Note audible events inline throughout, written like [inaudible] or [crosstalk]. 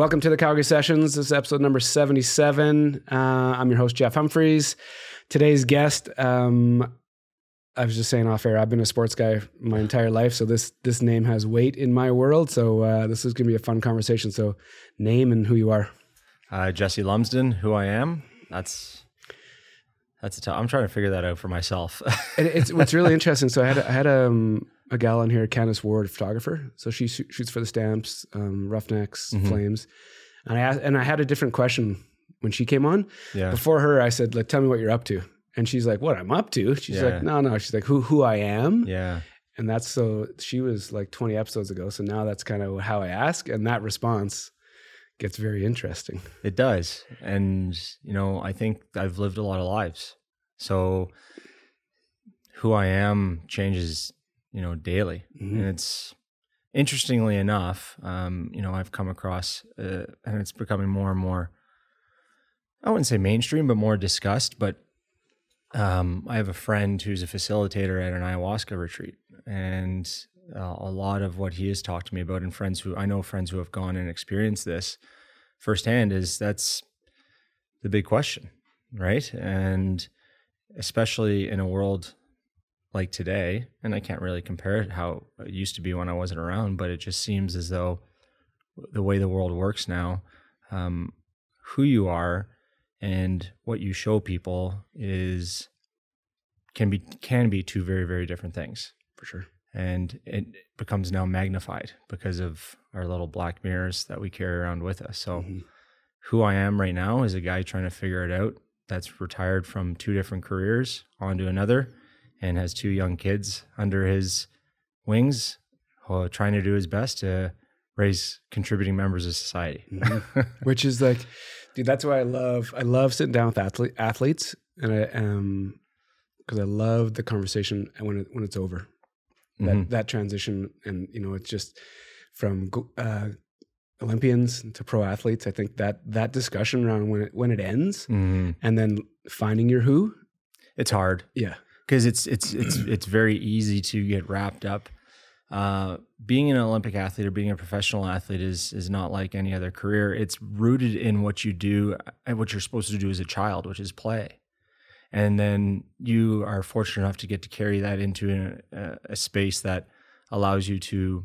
Welcome to the Calgary Sessions. This is episode number 77. Uh, I'm your host, Jeff Humphreys. Today's guest, um, I was just saying off air, I've been a sports guy my entire life, so this this name has weight in my world. So uh, this is going to be a fun conversation. So, name and who you are. Uh, Jesse Lumsden, who I am. That's that's a tough. I'm trying to figure that out for myself. [laughs] it, it's what's really interesting. So I had I had um, a gal on here, Candice Ward, photographer. So she sh- shoots for the Stamps, um, Roughnecks, Mhm. Flames, and I asked, and I had a different question when she came on. yeah. Before her, I said, like, tell me what you're up to. And she's like, what I'm up to? She's Yeah. like, no, no. She's like, who who I am. Yeah. And that's so she was like 20 episodes ago. So now that's kind of how I ask. And that response gets very interesting. It does. And, you know, I think I've lived a lot of lives. So who I am changes, you know, daily. Mhm. And it's interestingly enough, um, you know, I've come across, uh, and it's becoming more and more, I wouldn't say mainstream, but more discussed. But um, I have a friend who's a facilitator at an ayahuasca retreat. And uh, a lot of what he has talked to me about, and friends who I know, friends who have gone and experienced this firsthand, is that's the big question, right? And especially in a world like today, and I can't really compare it how it used to be when I wasn't around, but it just seems as though the way the world works now, um, who you are and what you show people is can be can be two very very different things, For sure. and it becomes now magnified because of our little black mirrors that we carry around with us. So Mhm. who I am right now is a guy trying to figure it out that's retired from two different careers onto another and has two young kids under his wings, uh, trying to do his best to raise contributing members of society. Mhm. [laughs] Which is like, dude, that's why I love, I love sitting down with athlete, athletes. And I, um, because I love the conversation when it, when it's over. that Mhm. that transition and you know it's just from uh, Olympians to pro athletes. I think that that discussion around when it when it ends Mhm. and then finding your who, It's hard yeah, because it's it's it's [clears throat] it's very easy to get wrapped up. Uh, being an Olympic athlete or being a professional athlete is is not like any other career. It's rooted in what you do and what you're supposed to do as a child, which is play. And then you are fortunate enough to get to carry that into a, a space that allows you to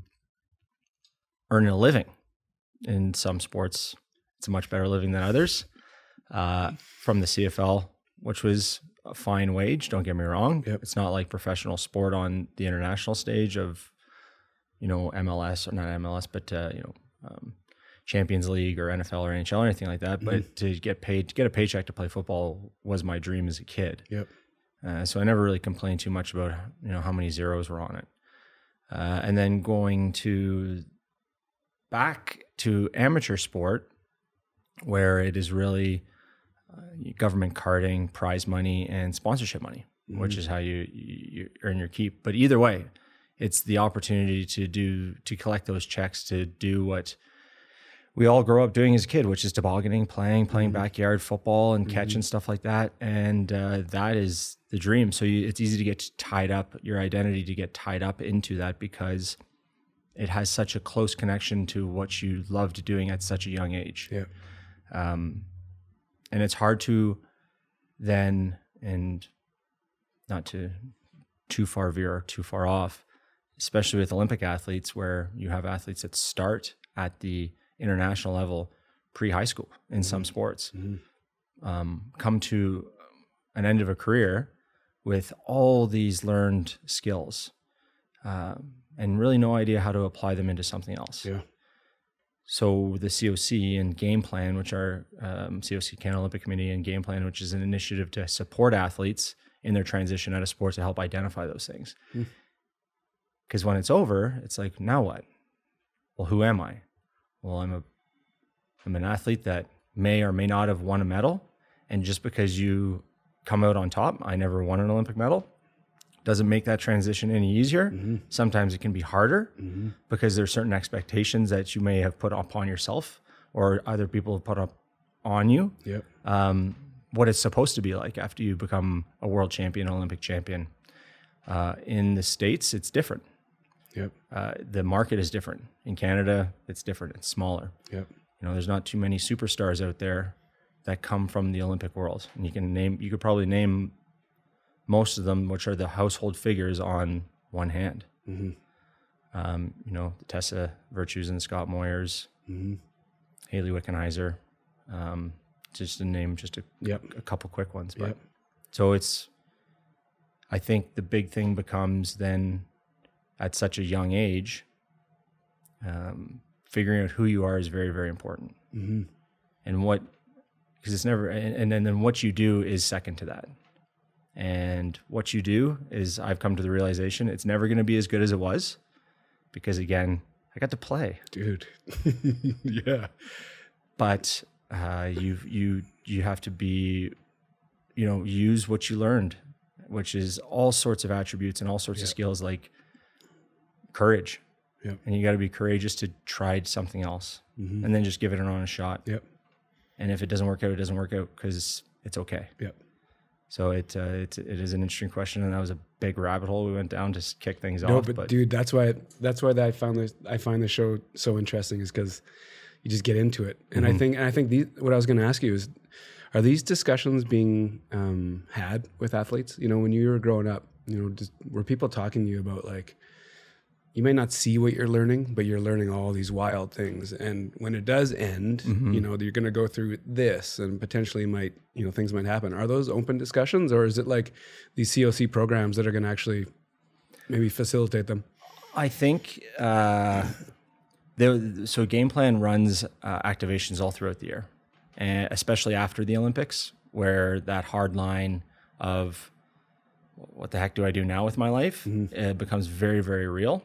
earn a living. In some sports, it's a much better living than others. Uh, from the CFL, which was a fine wage. Don't get me wrong. Yep. It's not like professional sport on the international stage of, you know, MLS or not MLS, but uh, you know, um, Champions League or NFL or NHL or anything like that. But to get paid, to get a paycheck to play football was my dream as a kid. Yep. Uh, so I never really complained too much about you know how many zeros were on it. Uh, and then going to back to amateur sport, where it is really government carding, prize money, and sponsorship money, which is how you, you earn your keep. But either way, it's the opportunity to do to collect those checks to do what we all grow up doing as a kid, which is tobogganing, playing, playing backyard football, and catching stuff like that. And uh, that is the dream. So you, it's easy to get tied up, your identity to get tied up into that because it has such a close connection to what you loved doing at such a young age yeah, um, and it's hard to then and not to too far veer or too far off especially with olympic athletes where you have athletes that start at the international level pre-high school in some sports Mhm. um, come to an end of a career with all these learned skills um, and really no idea how to apply them into something else. Yeah, so the COC and Game Plan, which are um, COC Canada Olympic Committee and Game Plan, which is an initiative to support athletes in their transition out of sports to help identify those things. Hmm. Because when it's over, it's like now what? Well, who am I? Well, I'm a I'm an athlete that may or may not have won a medal, and just because you come out on top, I never won an Olympic medal, doesn't make that transition any easier. Mm-hmm. Sometimes it can be harder because there's certain expectations that you may have put upon yourself or other people have put up on you. Yep. Um, what it's supposed to be like after you become a world champion, Olympic champion. Uh, in the states, it's different. Yep. Uh, the market is different. In Canada, it's different. It's smaller. Yep. you know, there's not too many superstars out there that come from the Olympic world. And you can name, you could probably name most of them, which are the household figures on one hand. Um, you know, the Tessa Virtues and Scott Moirs, Hayley Wickenheiser, um, just to name just a, Yep. a couple quick ones. But Yep. so it's, I think the big thing becomes then at such a young age, um, figuring out who you are is very, very important. And what, because it's never, and, and then, then what you do is second to that. And what you do is, I've come to the realization it's never going to be as good as it was because, again, I got to play Dude. [laughs] yeah. but uh, you you you have to be you know use what you learned which is all sorts of attributes and all sorts of skills like courage Yep. and you got to be courageous to try something else and then just give it an honest shot Yep. and if it doesn't work out it doesn't work out because it's okay Yep. So it, uh, it it is an interesting question and that was a big rabbit hole we went down to kick things No, off but, dude, that's why that's why I found this I find the show so interesting is because you just get into it, and I think and I think these, what I was going to ask you is, are these discussions being um, had with athletes? You know, when you were growing up, you know, just, were people talking to you about like, you may not see what you're learning, but you're learning all these wild things, and when it does end, you know, you're going to go through this, and potentially might you know things might happen. Are those open discussions, or is it like these COC programs that are going to actually maybe facilitate them? I think uh, there. So game plan runs uh, activations all throughout the year, and especially after the Olympics, where that hard line of what the heck do I do now with my life uh, becomes very, very real.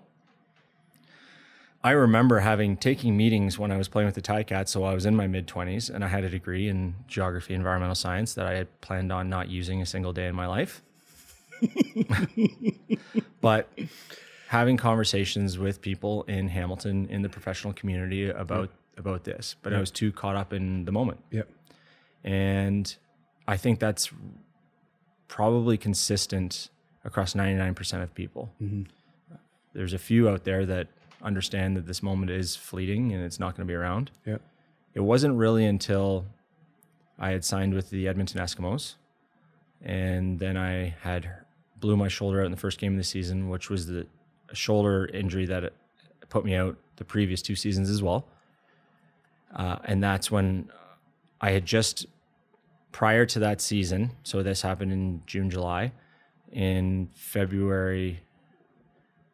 I remember having taking meetings when I was playing with the Ticats. So I was in my mid twenties, and I had a degree in geography, environmental science that I had planned on not using a single day in my life. [laughs] but having conversations with people in Hamilton in the professional community about about this, but I was too caught up in the moment. Yep. And I think that's probably consistent across 99% of people. Mm-hmm. There's a few out there that understand that this moment is fleeting and it's not going to be around. Yep. It wasn't really until I had signed with the Edmonton Eskimos and then I had blew my shoulder out in the first game of the season, which was the a shoulder injury that put me out the previous two seasons as well. Uh, and that's when I had just prior to that season. So this happened in June, July. In February,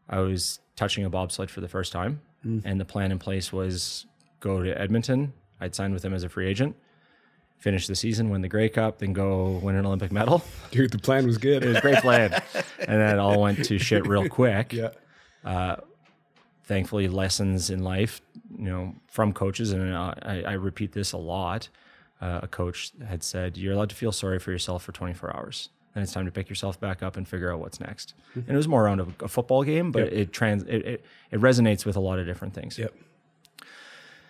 I was touching a bobsled for the first time, and the plan in place was go to Edmonton. I'd signed with them as a free agent, finish the season, win the Grey Cup, then go win an Olympic medal. Dude, the plan was good. It was a great plan, [laughs] and then it all went to shit real quick yeah. thankfully lessons in life you know from coaches and uh, I, I repeat this a lot uh, a coach had said you're allowed to feel sorry for yourself for 24 hours and it's time to pick yourself back up and figure out what's next. And it was more around a, a football game but Yep. it trans it, it, it resonates with a lot of different things. Yep.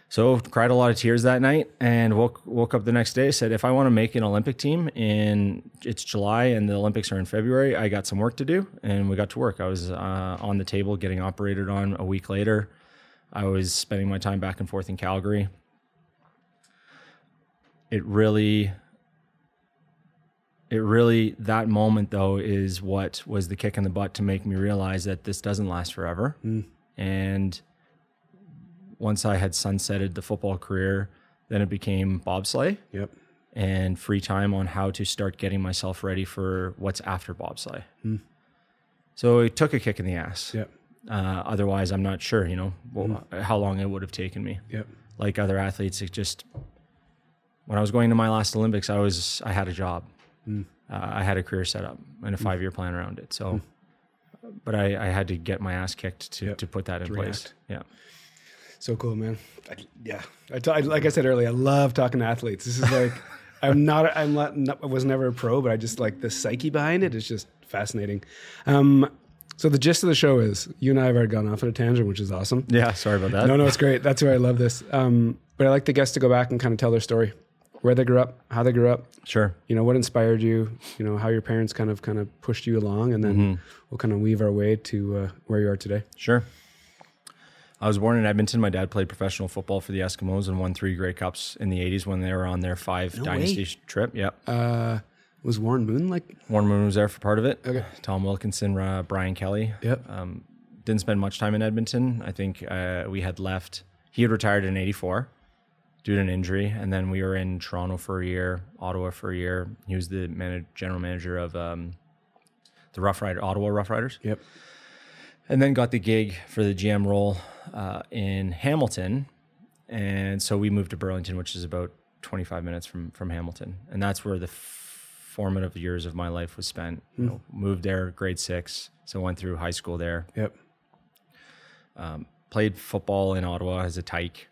so cried a lot of tears that night and woke woke up the next day said if I want to make an Olympic team in it's July and the Olympics are in February I got some work to do and we got to work. I was uh, on the table getting operated on a week later. I was spending my time back and forth in Calgary. It really it really that moment though is what was the kick in the butt to make me realize that this doesn't last forever mm. and once I had sunsetted the football career, then it became bobsleigh Yep. and free time on how to start getting myself ready for what's after bobsleigh. Mm. So it took a kick in the ass. Yep. Uh, otherwise, I'm not sure, you know, well, mm. uh, how long it would have taken me. Yep. Like other athletes, it just when I was going to my last Olympics, I was I had a job, uh, I had a career set up and a five year plan around it. So, but I, I had to get my ass kicked to, Yep. to put that in place. react. Yeah. So cool, man. I, yeah. I t- I, like I said earlier, I love talking to athletes. This is like, [laughs] I'm not, I'm not, not, I was never a pro, but I just like the psyche behind it is just fascinating. Um, so the gist of the show is you and I have already gone off on a tangent, which is awesome. Yeah. Sorry about that. No, no, it's great. That's why I love this. Um, but I like the guests to go back and kind of tell their story, where they grew up, how they grew up, Sure. you know, what inspired you, you know, how your parents kind of, kind of pushed you along, and then we'll kind of weave our way to uh, where you are today. Sure. I was born in Edmonton. My dad played professional football for the Eskimos and won three Grey Cups in the 80s when they were on their five dynasty way. trip. Yep. Uh, was Warren Moon like? Warren Moon was there for part of it. Okay. Tom Wilkinson, uh, Brian Kelly. Yep. Um, didn't spend much time in Edmonton. I think uh, we had left. He had retired in '84 due to an injury, and then we were in Toronto for a year, Ottawa for a year. He was the man- general manager of um, the Rough Rider, Ottawa Rough Riders, Yep. and then got the gig for the GM role uh, in Hamilton, and so we moved to Burlington, which is about 25 minutes from from Hamilton, and that's where the formative years of my life was spent. You know, moved there grade six, so went through high school there Yep. played football in Ottawa as a tyke.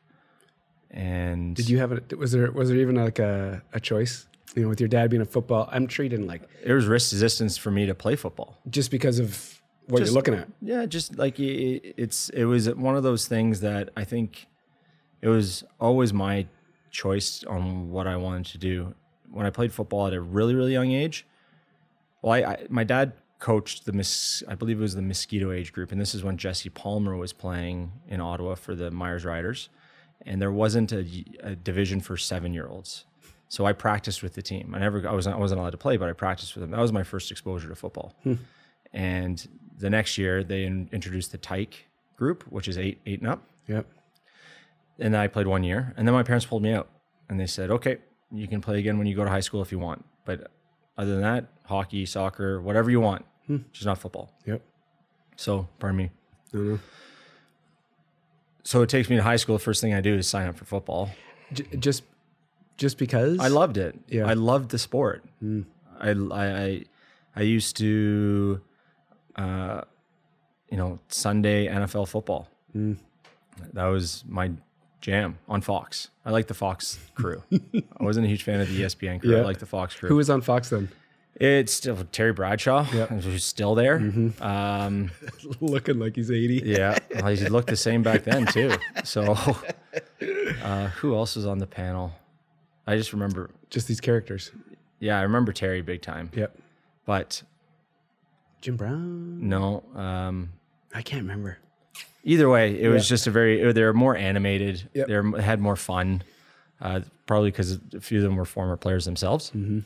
And Did you have it? Was there was there even like a, a choice? You know, with your dad being a football, I'm sure you didn't like there was risk resistance for me to play football. just because of what Just- you're looking at. Yeah, just like it, it's it was one of those things that I think it was always my choice on what I wanted to do. When I played football at a really really young age, well, I, I my dad coached the Mos- I believe it was the mosquito age group, and this is when Jesse Palmer was playing in Ottawa for the Myers Riders, and there wasn't a, a division for seven year olds. So I practiced with the team. I never I wasn't I wasn't allowed to play, but I practiced with them. That was my first exposure to football. Hmm. And the next year they in, introduced the Tyke group, which is eight eight and up. Yep. And I played one year, and then my parents pulled me out, and they said, "Okay, you can play again when you go to high school if you want, but other than that, hockey, soccer, whatever you want, hmm. just not football." Yep. So, pardon me. No, no. So it takes me to high school. The first thing I do is sign up for football. J- just just because I loved it. Yeah. I loved the sport. I, I, I, I used to, uh, you know, Sunday NFL football. That was my jam on Fox. I like the Fox crew. [laughs] I wasn't a huge fan of the ESPN crew. I Yeah. like the Fox crew. who was on Fox then? It's still Terry Bradshaw, Yep. [laughs] who's still there. Um, [laughs] Looking like he's 80. yeah, well, he looked the same back then too. [laughs] So, uh, who else was on the panel? I just remember. Just these characters. Yeah, I remember Terry big time. Yep. But Jim Brown. no, um, I can't remember. either way, it was Yeah. just a very. They were more animated. Yep. They had more fun. Uh, probably because a few of them were former players themselves. Mm-hmm.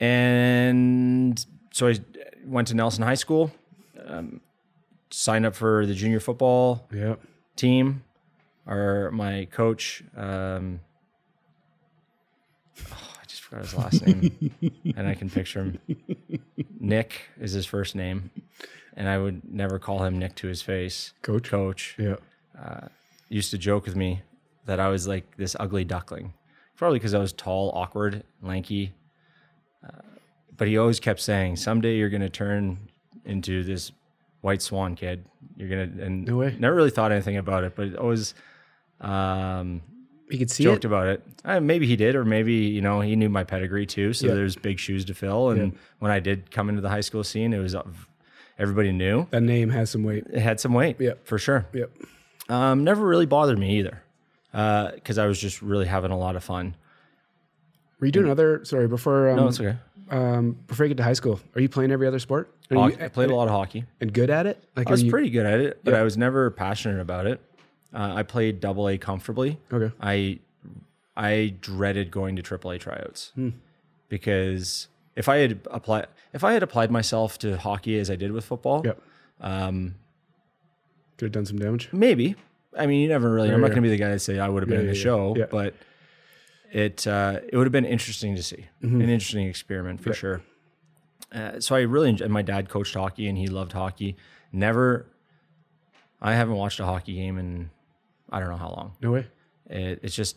And so I went to Nelson High School, um, signed up for the junior football Yep. team. Our my coach, um, oh, I just forgot his last name, [laughs] and I can picture him. Nick is his first name, and I would never call him Nick to his face. Coach. Coach Yep. used to joke with me that I was like this ugly duckling, probably because I was tall, awkward, lanky. Uh, but he always kept saying, "Someday you're going to turn into this white swan kid. You're gonna." And No way. never really thought anything about it, but always um, You could see joked it. about it. Uh, maybe he did, or maybe you know he knew my pedigree too. So Yeah. there's big shoes to fill. And Yeah. when I did come into the high school scene, it was uh, everybody knew That name has some weight. it had some weight. Yeah. for sure. Yep. Um, never really bothered me either, because I was just really having a lot of fun. Were you doing other? Sorry, before um, No, it's okay. um, before you get to high school, are you playing every other sport? Are you- Hockey- I played a lot of hockey. and good at it. Like I was you, pretty good at it, but Yeah. I was never passionate about it. Uh, I played double A comfortably. Okay. I I dreaded going to triple A tryouts Hmm. because if I had applied if I had applied myself to hockey as I did with football, Yep. um, Could have done some damage. maybe. I mean, you never really. I'm not yeah. going to be the guy to say I would have been Yeah, in the yeah, show, yeah. but it uh, it would have been interesting to see, Mm-hmm. an interesting experiment for sure. Uh, so I really enjoyed. My dad coached hockey, and he loved hockey. Never, I haven't watched a hockey game in I don't know how long. No way. It, it's just.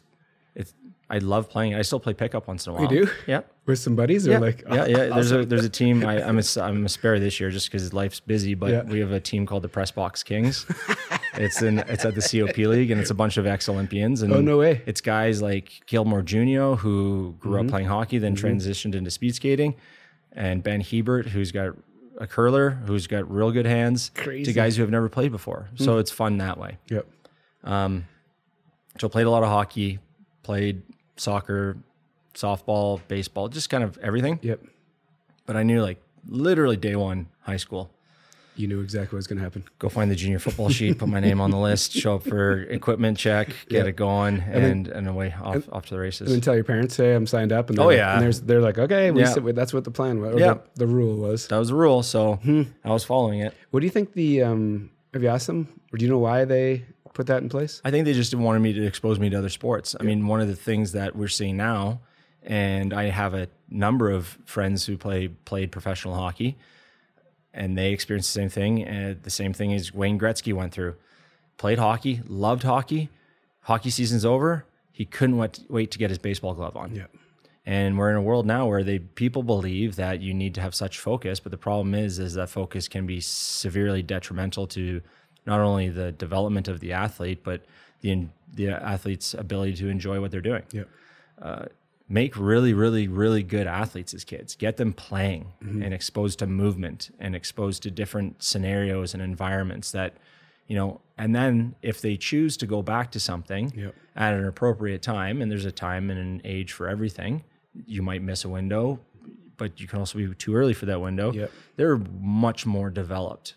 I love playing. I still play pickup once in a while. You do? Yeah. With some buddies, or Yeah, like yeah, yeah. [laughs] There's a there's a team. I, I'm a [laughs] I'm a spare this year just because life's busy. But Yeah. we have a team called the Press Box Kings. [laughs] it's in it's at the COP league, and it's a bunch of ex Olympians. And Oh, no way. It's guys like Gilmore Junio who grew Mm-hmm. up playing hockey, then transitioned into speed skating, and Ben Hebert who's got a curler who's got real good hands. Crazy. To guys who have never played before, Hmm. so it's fun that way. Yep. Um, So played a lot of hockey, played soccer, softball, baseball, just kind of everything. Yep. But I knew like literally day one high school, You knew exactly what was going to happen. Go find the junior football sheet, put my name on the list, [laughs] show up for equipment check, get Yeah. it going, then- and and, away off off to the races. And then tell your parents, "Hey, I'm signed up." And they're Oh, like- yeah. and there's, they're like, "Okay, we Yeah. said, that's what the plan was, Yeah. the, the rule was." that was the rule, so Hmm. I was following it. What do you think the? Um, have you asked them, or do you know why they put that in place? I think they just wanted me to expose me to other sports. I mean, one of the things that we're seeing now, and I have a number of friends who play played professional hockey, and they experienced the same thing. And the same thing as Wayne Gretzky went through. Played hockey, loved hockey. Hockey season's over. He couldn't wait, wait to get his baseball glove on. Yeah. And we're in a world now where they people believe that you need to have such focus, but the problem is is that focus can be severely detrimental to not only the development of the athlete, but the the athlete's ability to enjoy what they're doing. Yeah. Uh, make really, really, really good athletes as kids. Get them playing mm-hmm. and exposed to movement and exposed to different scenarios and environments that, you know, and then if they choose to go back to something Yep. at an appropriate time, and there's a time and an age for everything, you might miss a window, but you can also be too early for that window. Yep. They're much more developed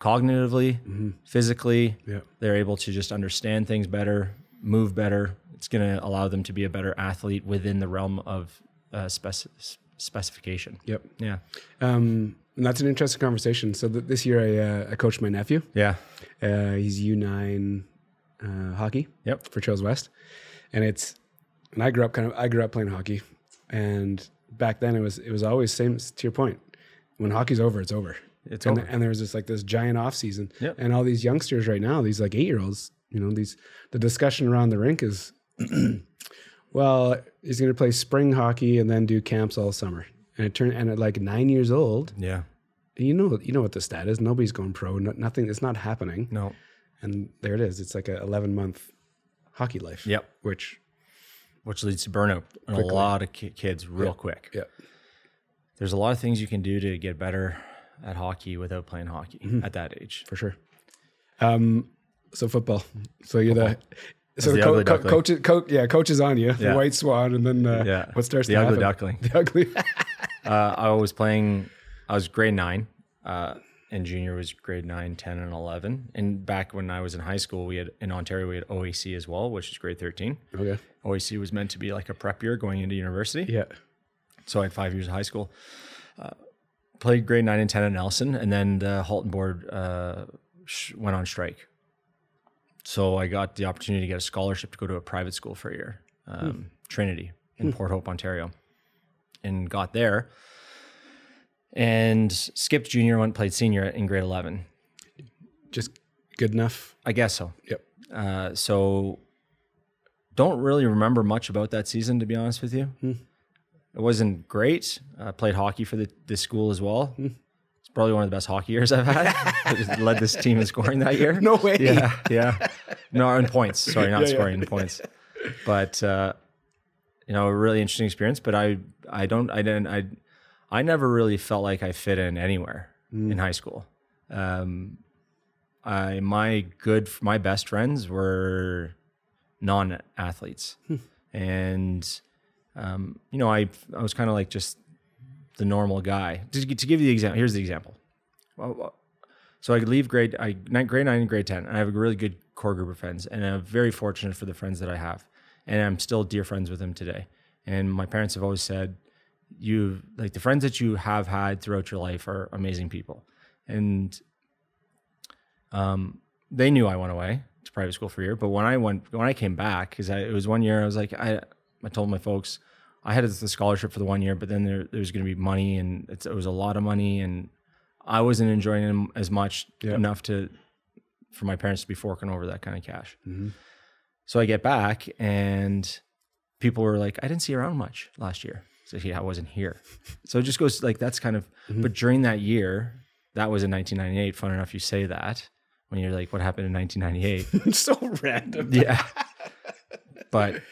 cognitively, physically. Yep. They're able to just understand things better, move better. It's going to allow them to be a better athlete within the realm of uh, spec- specification. Yep. Yeah. Um, and that's an interesting conversation. So th- this year, I uh, I coached my nephew. Yeah. Uh, he's U nine uh, hockey. Yep. For Trails West, and it's and I grew up kind of I grew up playing hockey, and back then it was it was always same to your point. When hockey's over, it's over. It's and, over. and there was just like this giant off season, Yep. and all these youngsters right now, these like eight year olds, you know, these the discussion around the rink is, [clears throat] well, he's going to play spring hockey and then do camps all summer, and it turned and at like nine years old, Yeah. you know, you know what the stat is. Nobody's going pro. No, nothing. It's not happening. No. And there it is. It's like a 11 month hockey life. Yep. Which, Which leads to burnout in a lot of kids real quick. Yep. There's a lot of things you can do to get better at hockey without playing hockey Mm-hmm. at that age. for sure. Um, so football. So you're the. So the co- co- coach, co- yeah, coach is on you, the white swan, and then uh, Yeah. what starts The ugly happen? duckling. The ugly. [laughs] Uh, I was playing, I was grade nine, uh, and junior was grade nine, 10, and 11. And back when I was in high school, we had in Ontario, we had OAC as well, which is grade 13. okay. OAC was meant to be like a prep year going into university. Yeah. So I had five years of high school. Uh, played grade nine and 10 at Nelson, and then the Halton board uh, sh- went on strike. So I got the opportunity to get a scholarship to go to a private school for a year, um, Trinity in Port Hope, Ontario, and got there. And skipped junior, went and played senior in grade 11. Just good enough. I guess so. Yep. Uh, so don't really remember much about that season, to be honest with you. It wasn't great. I played hockey for the, this school as well. It's probably one of the best hockey years I've had. I just led this team in scoring that year. No way. Yeah, yeah. No, in points. Sorry, not Yeah, yeah. scoring in points. But uh, you know, a really interesting experience. But I, I don't, I didn't, I, I never really felt like I fit in anywhere in high school. Um, I my good, my best friends were non-athletes, and um, you know, I I was kind of like just the normal guy. To, to give you the example, here's the example. So I leave grade I grade nine and grade ten, and I have a really good core group of friends, and I'm very fortunate for the friends that I have, and I'm still dear friends with them today. And my parents have always said, "You like the friends that you have had throughout your life are amazing people," and um, they knew I went away to private school for a year. But when I went, when I came back, because it was one year, I was like, I, I told my folks, I had the scholarship for the one year, but then there, there was going to be money, and it's, it was a lot of money, and I wasn't enjoying it as much Yeah. enough to for my parents to be forking over that kind of cash. Mm-hmm. So I get back, and people were like, "I didn't see you around much last year." So yeah, I wasn't here. So it just goes like that's kind of. Mm-hmm. But during that year, that was in 1998. Fun enough, you say that when you're like, "What happened in 1998?" [laughs] so random. yeah. But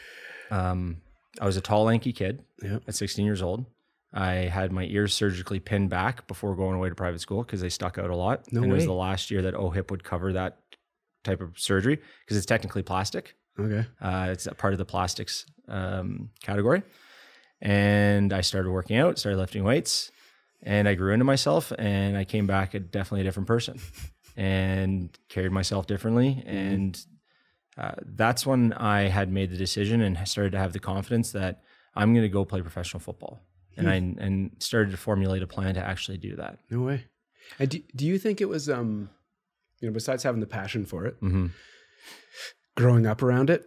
um, I was a tall, lanky kid Yeah. at 16 years old. I had my ears surgically pinned back before going away to private school because they stuck out a lot. No and it was the last year that OHIP would cover that type of surgery because it's technically plastic. Okay. Uh, it's a part of the plastics um, category. And I started working out, started lifting weights, and I grew into myself, and I came back a, definitely a different person, and carried myself differently, and uh, that's when I had made the decision and started to have the confidence that I'm going to go play professional football, and I and started to formulate a plan to actually do that. No way. And do, do you think it was um you know besides having the passion for it, Mm-hmm. growing up around it,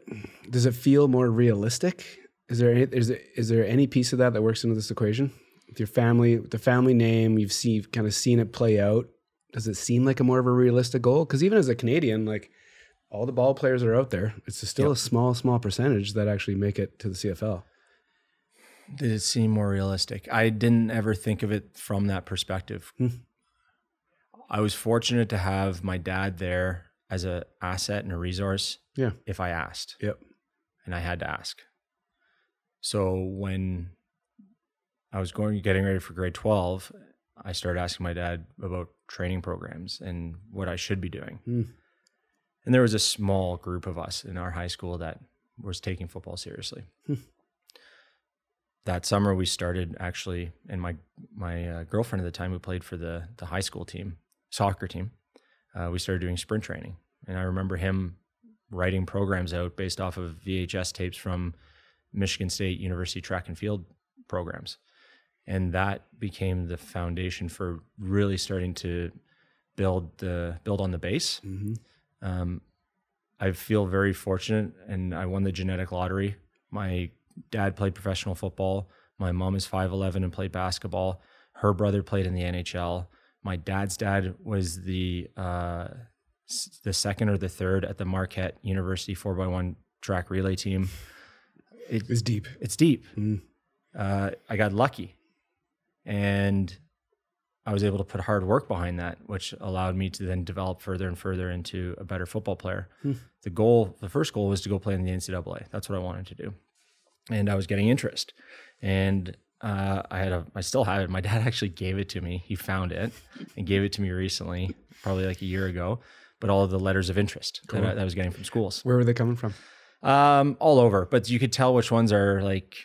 does it feel more realistic? Is there any, is there, is there any piece of that that works into this equation? With your family, with the family name, you've seen kind of seen it play out. Does it seem like a more of a realistic goal? Because even as a Canadian, like all the ball players are out there, it's still a small, small percentage that actually make it to the CFL. Did it seem more realistic? I didn't ever think of it from that perspective. Hmm. I was fortunate to have my dad there as an asset and a resource. Yeah. If I asked, Yep. and I had to ask. So when I was going getting ready for grade 12, I started asking my dad about training programs and what I should be doing. Hmm. And there was a small group of us in our high school that was taking football seriously. Hmm. that summer we started actually and my my uh, girlfriend at the time who played for the the high school team, soccer team. Uh, we started doing sprint training. And I remember him writing programs out based off of VHS tapes from Michigan State University track and field programs. And that became the foundation for really starting to build the build on the base. Mm-hmm. Um, I feel very fortunate, and I won the genetic lottery. My dad played professional football. My mom is five eleven and played basketball. Her brother played in the NHL. My dad's dad was the uh, the second or the third at the Marquette University four x one track relay team. It, It's deep. it's deep. Mm. Uh, I got lucky, and I was able to put hard work behind that, which allowed me to then develop further and further into a better football player. Hmm. The goal, the first goal, was to go play in the NCAA. That's what I wanted to do, and I was getting interest, and uh, I had a, I still have it. My [laughs] dad actually gave it to me. He found it and gave it to me recently, probably like a year ago. But all of the letters of interest that, I, that I was getting from schools Where were they coming from? um all over but you could tell which ones are like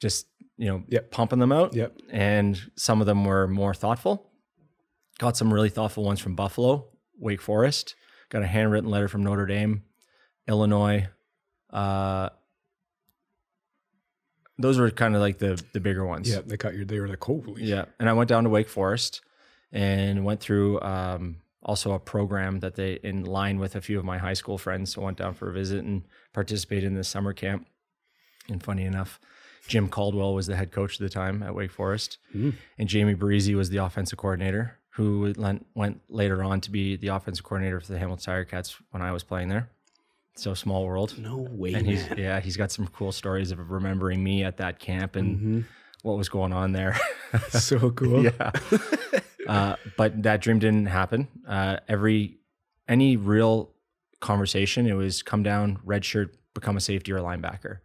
just you know Yep. pumping them out Yep. and some of them were more thoughtful got some really thoughtful ones from buffalo wake forest got a handwritten letter from notre dame illinois uh those were kind of like the the bigger ones Yeah, they cut your. They were like, holy. yeah, and I went down to Wake Forest and went through um, also a program that they in line with a few of my high school friends. So I went down for a visit and participated in the summer camp. And funny enough, Jim Caldwell was the head coach at the time at Wake Forest, Mm. and Jamie Barresi was the offensive coordinator, who went, later on to be the offensive coordinator for the Hamilton Tiger Cats when I was playing there. So small world. No way, And he's man. yeah, he's got some cool stories of remembering me at that camp and Mhm. what was going on there. [laughs] so cool. [laughs] yeah. uh, but that dream didn't happen. Uh, every any real conversation, it was come down, red shirt, become a safety or a linebacker,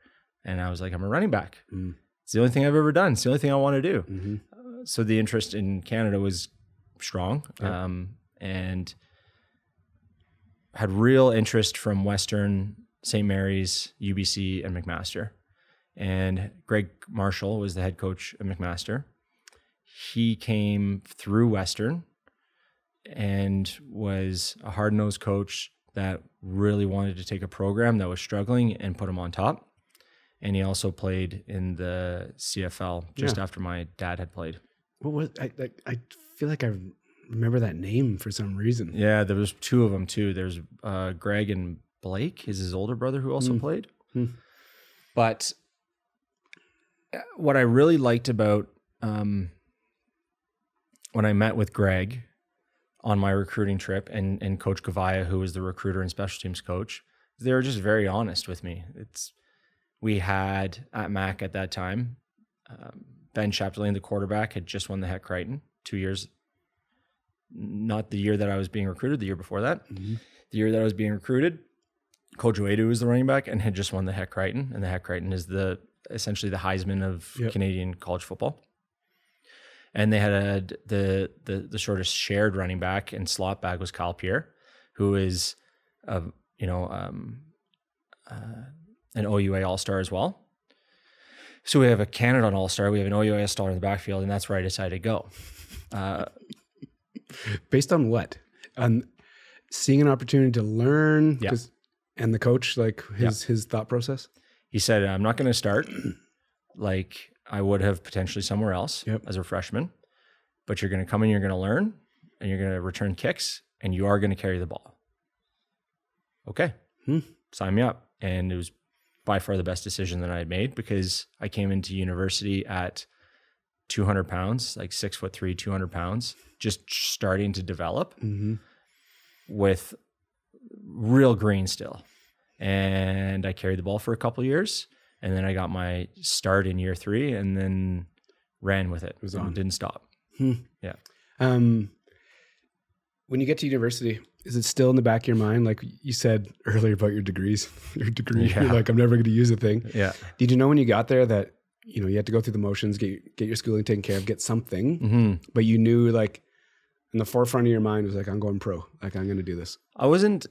and I was like, I'm a running back. Mm. It's the only thing I've ever done. It's the only thing I want to do. Mhm. So the interest in Canada was strong, Yeah. um, and had real interest from Western, St. Mary's, UBC, and McMaster. And Greg Marshall was the head coach of McMaster. He came through Western and was a hard nosed coach that really wanted to take a program that was struggling and put him on top. And he also played in the CFL just Yeah. after my dad had played. What was I, I? I feel like I remember that name for some reason. Yeah, there was two of them too. There's uh, Greg and Blake, is his older brother who also Mm. played. Hmm. But uh, what I really liked about um, when I met with Greg on my recruiting trip and and Coach Gavaya, who was the recruiter and special teams coach, they were just very honest with me. It's we had at Mac at that time, um, Ben Chapdelaine, the quarterback, had just won the Hec Crighton two years. Not the year that I was being recruited, the year before that. Mhm. The year that I was being recruited, Kojo Aidoo was the running back and had just won the Hec Crighton, and the Hec Crighton is the essentially the Heisman of Yep. Canadian college football. And they had a, the the the sort of shared running back and slot back was Kyle Pierre, who is, a, you know, um, uh, an OUA All Star as well. So we have a Canada All Star, we have an OUA All Star in the backfield, and that's where I decided to go. Uh, [laughs] Based on what? On seeing an opportunity to learn. Yeah. And the coach, like his his thought process. he said, I'm not going to start [clears throat] like I would have potentially somewhere else Yep. as a freshman, but you're going to come in, you're going to learn, and you're going to return kicks, and you are going to carry the ball. Okay. Hmm. Sign me up. And it was by far the best decision that I had made because I came into university at 200 pounds, like six foot three, 200 pounds, just starting to develop Mm-hmm. with real green still. And I carried the ball for a couple years. And then I got my start in year three and then ran with it. was on. Didn't stop. Yeah. Um, when you get to university, is it still in the back of your mind? Like you said earlier about your degrees, [laughs] your degree, Yeah. you're like, I'm never going to use a thing. Yeah. Did you know when you got there that, you know, you had to go through the motions, get, get your schooling taken care of, get something, hmm but you knew like in the forefront of your mind was like, I'm going pro. Like I'm going to do this. I wasn't,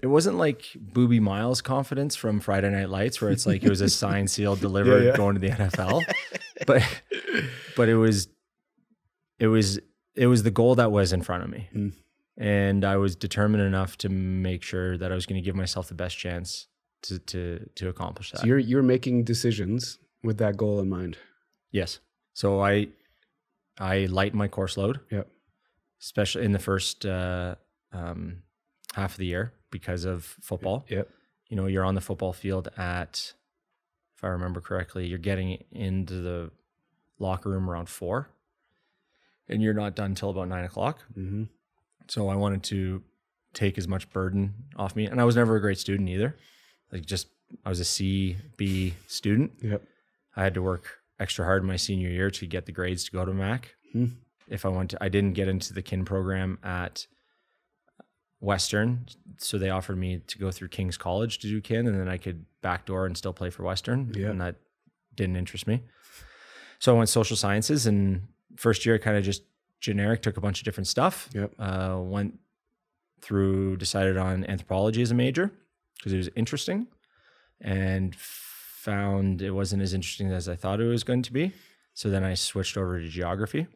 it wasn't like Boobie Miles confidence from Friday Night Lights where it's like it was a [laughs] signed, sealed, delivered yeah. going to the NFL. [laughs] but, but it was, it was, it was the goal that was in front of me. Mm. And I was determined enough to make sure that I was going to give myself the best chance to, to, to accomplish that. So you're, you're making decisions with that goal in mind. Yes. So I I light my course load. Yep. Especially in the first uh, um, half of the year because of football. Yep. You know, you're on the football field at, if I remember correctly, you're getting into the locker room around four, and you're not done till about nine o'clock. Mm-hmm. So I wanted to take as much burden off me, and I was never a great student either. Like just I was a C B student. Yep. I had to work extra hard my senior year to get the grades to go to Mac. Hmm. If I went to, I didn't get into the kin program at Western, so they offered me to go through King's College to do kin, and then I could backdoor and still play for Western. Yeah. and that didn't interest me. So I went social sciences, and first year I kind of just generic, took a bunch of different stuff. Yep. Uh, went through, decided on anthropology as a major because it was interesting, and found it wasn't as interesting as I thought it was going to be. So then I switched over to geography.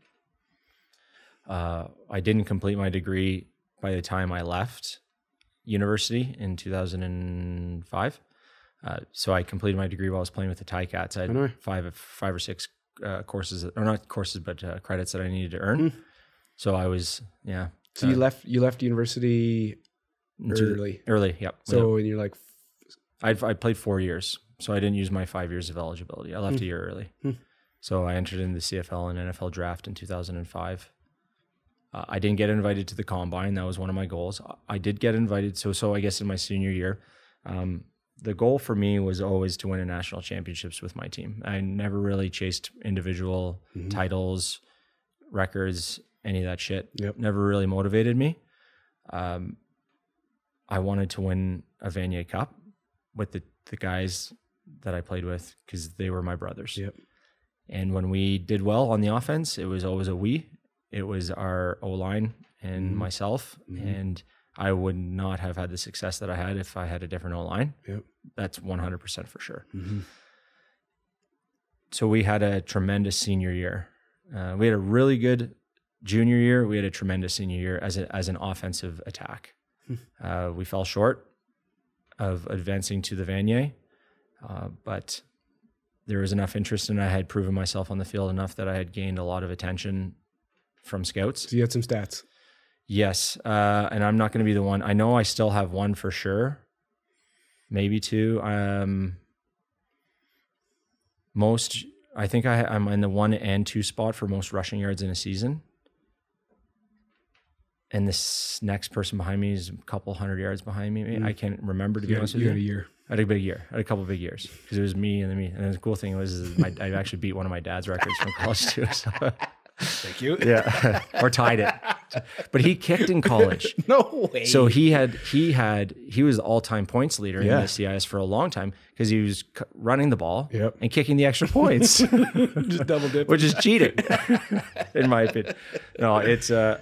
Uh, I didn't complete my degree by the time I left university in 2005. Uh, so I completed my degree while I was playing with the Ticats. I I had five, five or six uh, courses, or not courses, but uh, credits that I needed to earn. Hmm. So I was, yeah. So you uh, left, you left university early. Early, yep. So and you're like, I'd, I played four years, so I didn't use my five years of eligibility. I left a year early. Hmm. So I entered in the CFL and NFL draft in 2005. Uh, I didn't get invited to the combine. That was one of my goals. I- I did get invited. So, so I guess in my senior year, um, the goal for me was always to win a national championships with my team. I never really chased individual Mhm. titles, records, any of that shit. Yep. Never really motivated me. Um, I wanted to win a Vanier Cup with the, the guys that I played with because they were my brothers. Yep. And when we did well on the offense, it was always a we. It was our O line and Mhm. myself. Mhm. And I would not have had the success that I had if I had a different O line. Yep. That's 100% for sure. Mhm. So we had a tremendous senior year. Uh, we had a really good junior year. We had a tremendous senior year as, a, as an offensive attack. Hmm. uh, we fell short of advancing to the Vanier, uh, but there was enough interest and I had proven myself on the field enough that I had gained a lot of attention from scouts. so you had some stats. Yes, uh, and I'm not going to be the one. I know I still have one for sure, maybe two. Um, most, I think I, I'm in the one and two spot for most rushing yards in a season. And this next person behind me is a couple hundred yards behind me. Mm. I can't remember to be had, honest with you you. had a year. I had a big year. I had a couple big years because it was me and then me. And the cool thing was my, I actually beat one of my dad's records from college too. [laughs] So Thank you. yeah, or tied it. But he kicked in college. [laughs] no way. So he had he had he was all time points leader Yeah. in the CIS for a long time because he was c- running the ball Yep. and kicking the extra points, [laughs] just double dip. which is cheating, in my opinion. No, it's uh,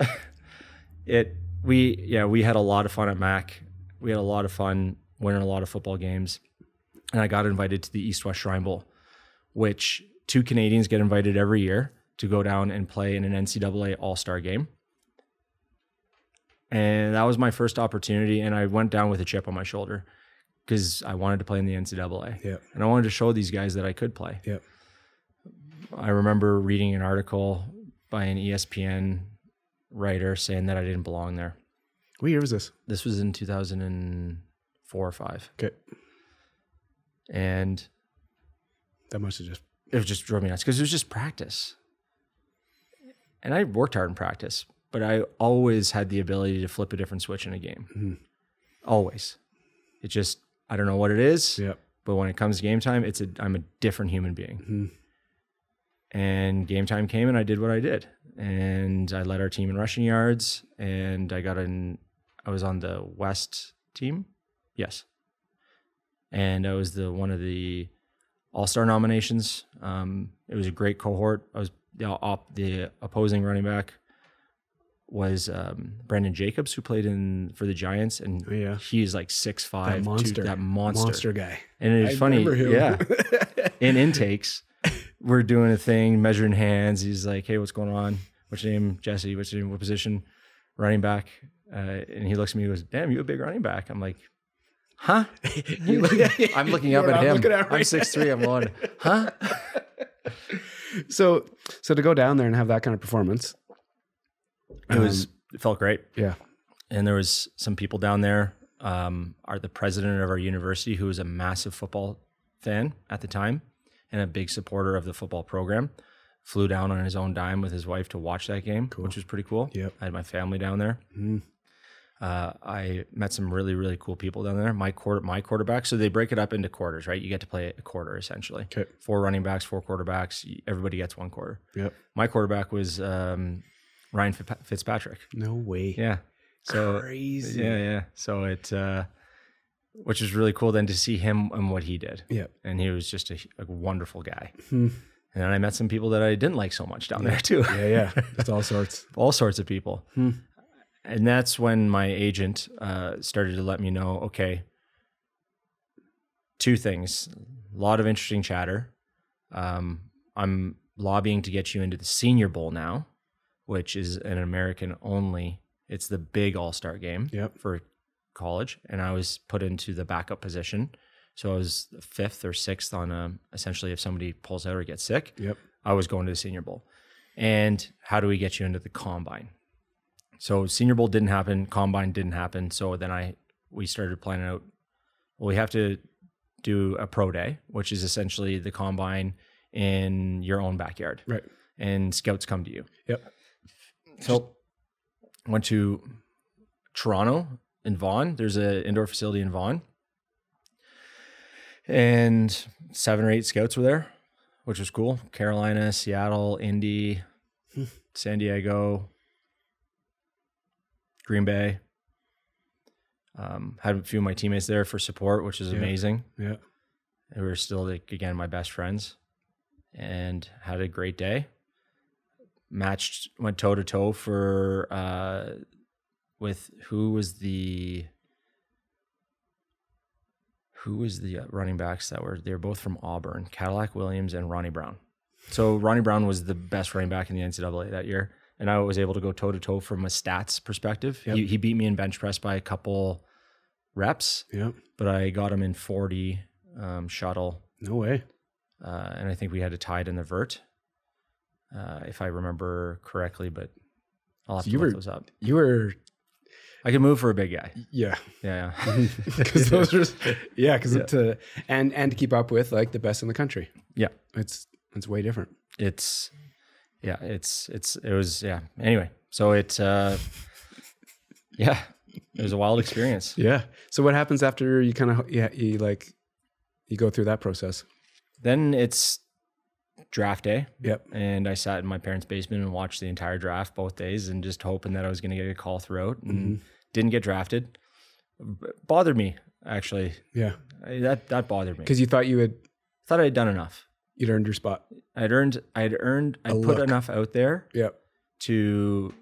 it we yeah we had a lot of fun at Mac. We had a lot of fun winning a lot of football games, and I got invited to the East West Shrine Bowl, which two Canadians get invited every year to go down and play in an NCAA All Star game. And that was my first opportunity. And I went down with a chip on my shoulder because I wanted to play in the NCAA. Yeah. And I wanted to show these guys that I could play. Yeah. I remember reading an article by an ESPN writer saying that I didn't belong there. What year was this? This was in 2004 or five. Okay. And That must have just it just drove me nuts because it was just practice. And I worked hard in practice, but I always had the ability to flip a different switch in a game. Mhm. Always. It just, I don't know what it is, yeah. but when it comes to game time, it's a, I'm a different human being. Mhm. And game time came and I did what I did. And I led our team in rushing yards and I got in, I was on the West team. Yes. And I was the one of the all star nominations. Um, it was a great cohort. I was the, op, the opposing running back was um, Brandon Jacobs, who played in for the Giants, and Oh, yeah. he's like six five, That monster. that monster. Monster guy. And it's funny, him. yeah. [laughs] In intakes, we're doing a thing, measuring hands. He's like, "Hey, what's going on? What's your name, Jesse? What's your name? What position? Running back." Uh, and he looks at me and goes, "Damn, you a big running back." I'm like, "Huh?" Look- [laughs] [laughs] I'm looking up at him. looking at I'm six three. I'm going, "Huh?" So so to go down there and have that kind of performance. It was um, it felt great. yeah. and there was some people down there um, are the president of our university who was a massive football fan at the time and a big supporter of the football program flew down on his own dime with his wife to watch that game which was pretty cool Yep. i had my family down there Mhm. Uh, i met some really really cool people down there my quarter my quarterback so they break it up into quarters right you get to play a quarter essentially Okay. four running backs four quarterbacks everybody gets one quarter Yep. my quarterback was um, ryan fitzpatrick No way. yeah so Crazy. yeah, yeah. So it, uh, which was really cool then to see him and what he did. Yeah. And he was just a, a wonderful guy. Hmm. And then I met some people that I didn't like so much down there too. Yeah, yeah. [laughs] That's all sorts. All sorts of people. Hmm. And that's when my agent uh, started to let me know okay, two things. A lot of interesting chatter. Um, I'm lobbying to get you into the Senior Bowl now, which is an American only. It's the big All Star game Yep. for college, and I was put into the backup position. So I was fifth or sixth on a, essentially if somebody pulls out or gets sick, Yep. I was going to the Senior Bowl. And how do we get you into the combine? So Senior Bowl didn't happen, combine didn't happen. So then I we started planning out. Well, we have to do a pro day, which is essentially the combine in your own backyard, Right. and scouts come to you. Yep. So went to Toronto in Vaughan. There's an indoor facility in Vaughan. And seven or eight scouts were there, which was cool. Carolina, Seattle, Indy, hmm. San Diego, Green Bay. Um, had a few of my teammates there for support, which is Yeah. amazing. Yeah. We were still like again my best friends, and had a great day. Matched went toe to toe for uh, with who was the who was the uh, running backs that were they were both from Auburn, Cadillac Williams and Ronnie Brown. So Ronnie Brown was the best running back in the NCAA that year, and I was able to go toe to toe from a stats perspective. Yep. He, he beat me in bench press by a couple reps, Yep. but I got him in 40 um, shuttle, No way. uh, and I think we had it tied in the vert, uh, if I remember correctly. But I'll have So to look were- those up. You were I can move for a big guy. yeah. Yeah, Because [laughs] [laughs] those are yeah, because Yeah. to and and to keep up with like the best in the country. Yeah. It's it's way different. it's yeah, it's it's it was yeah. Anyway, so it uh, yeah, it was a wild experience. Yeah. So what happens after you kind of yeah you like you go through that process? Then it's draft day. Yep. and I sat in my parents' basement and watched the entire draft both days and just hoping that I was going to get a call throughout and Mm-hmm. didn't get drafted. B- bothered me actually. Yeah. I, that that bothered me. Because you thought you had Thought I had done enough. You'd earned your spot. I'd earned. I'd earned. I put look. enough out there Yep. to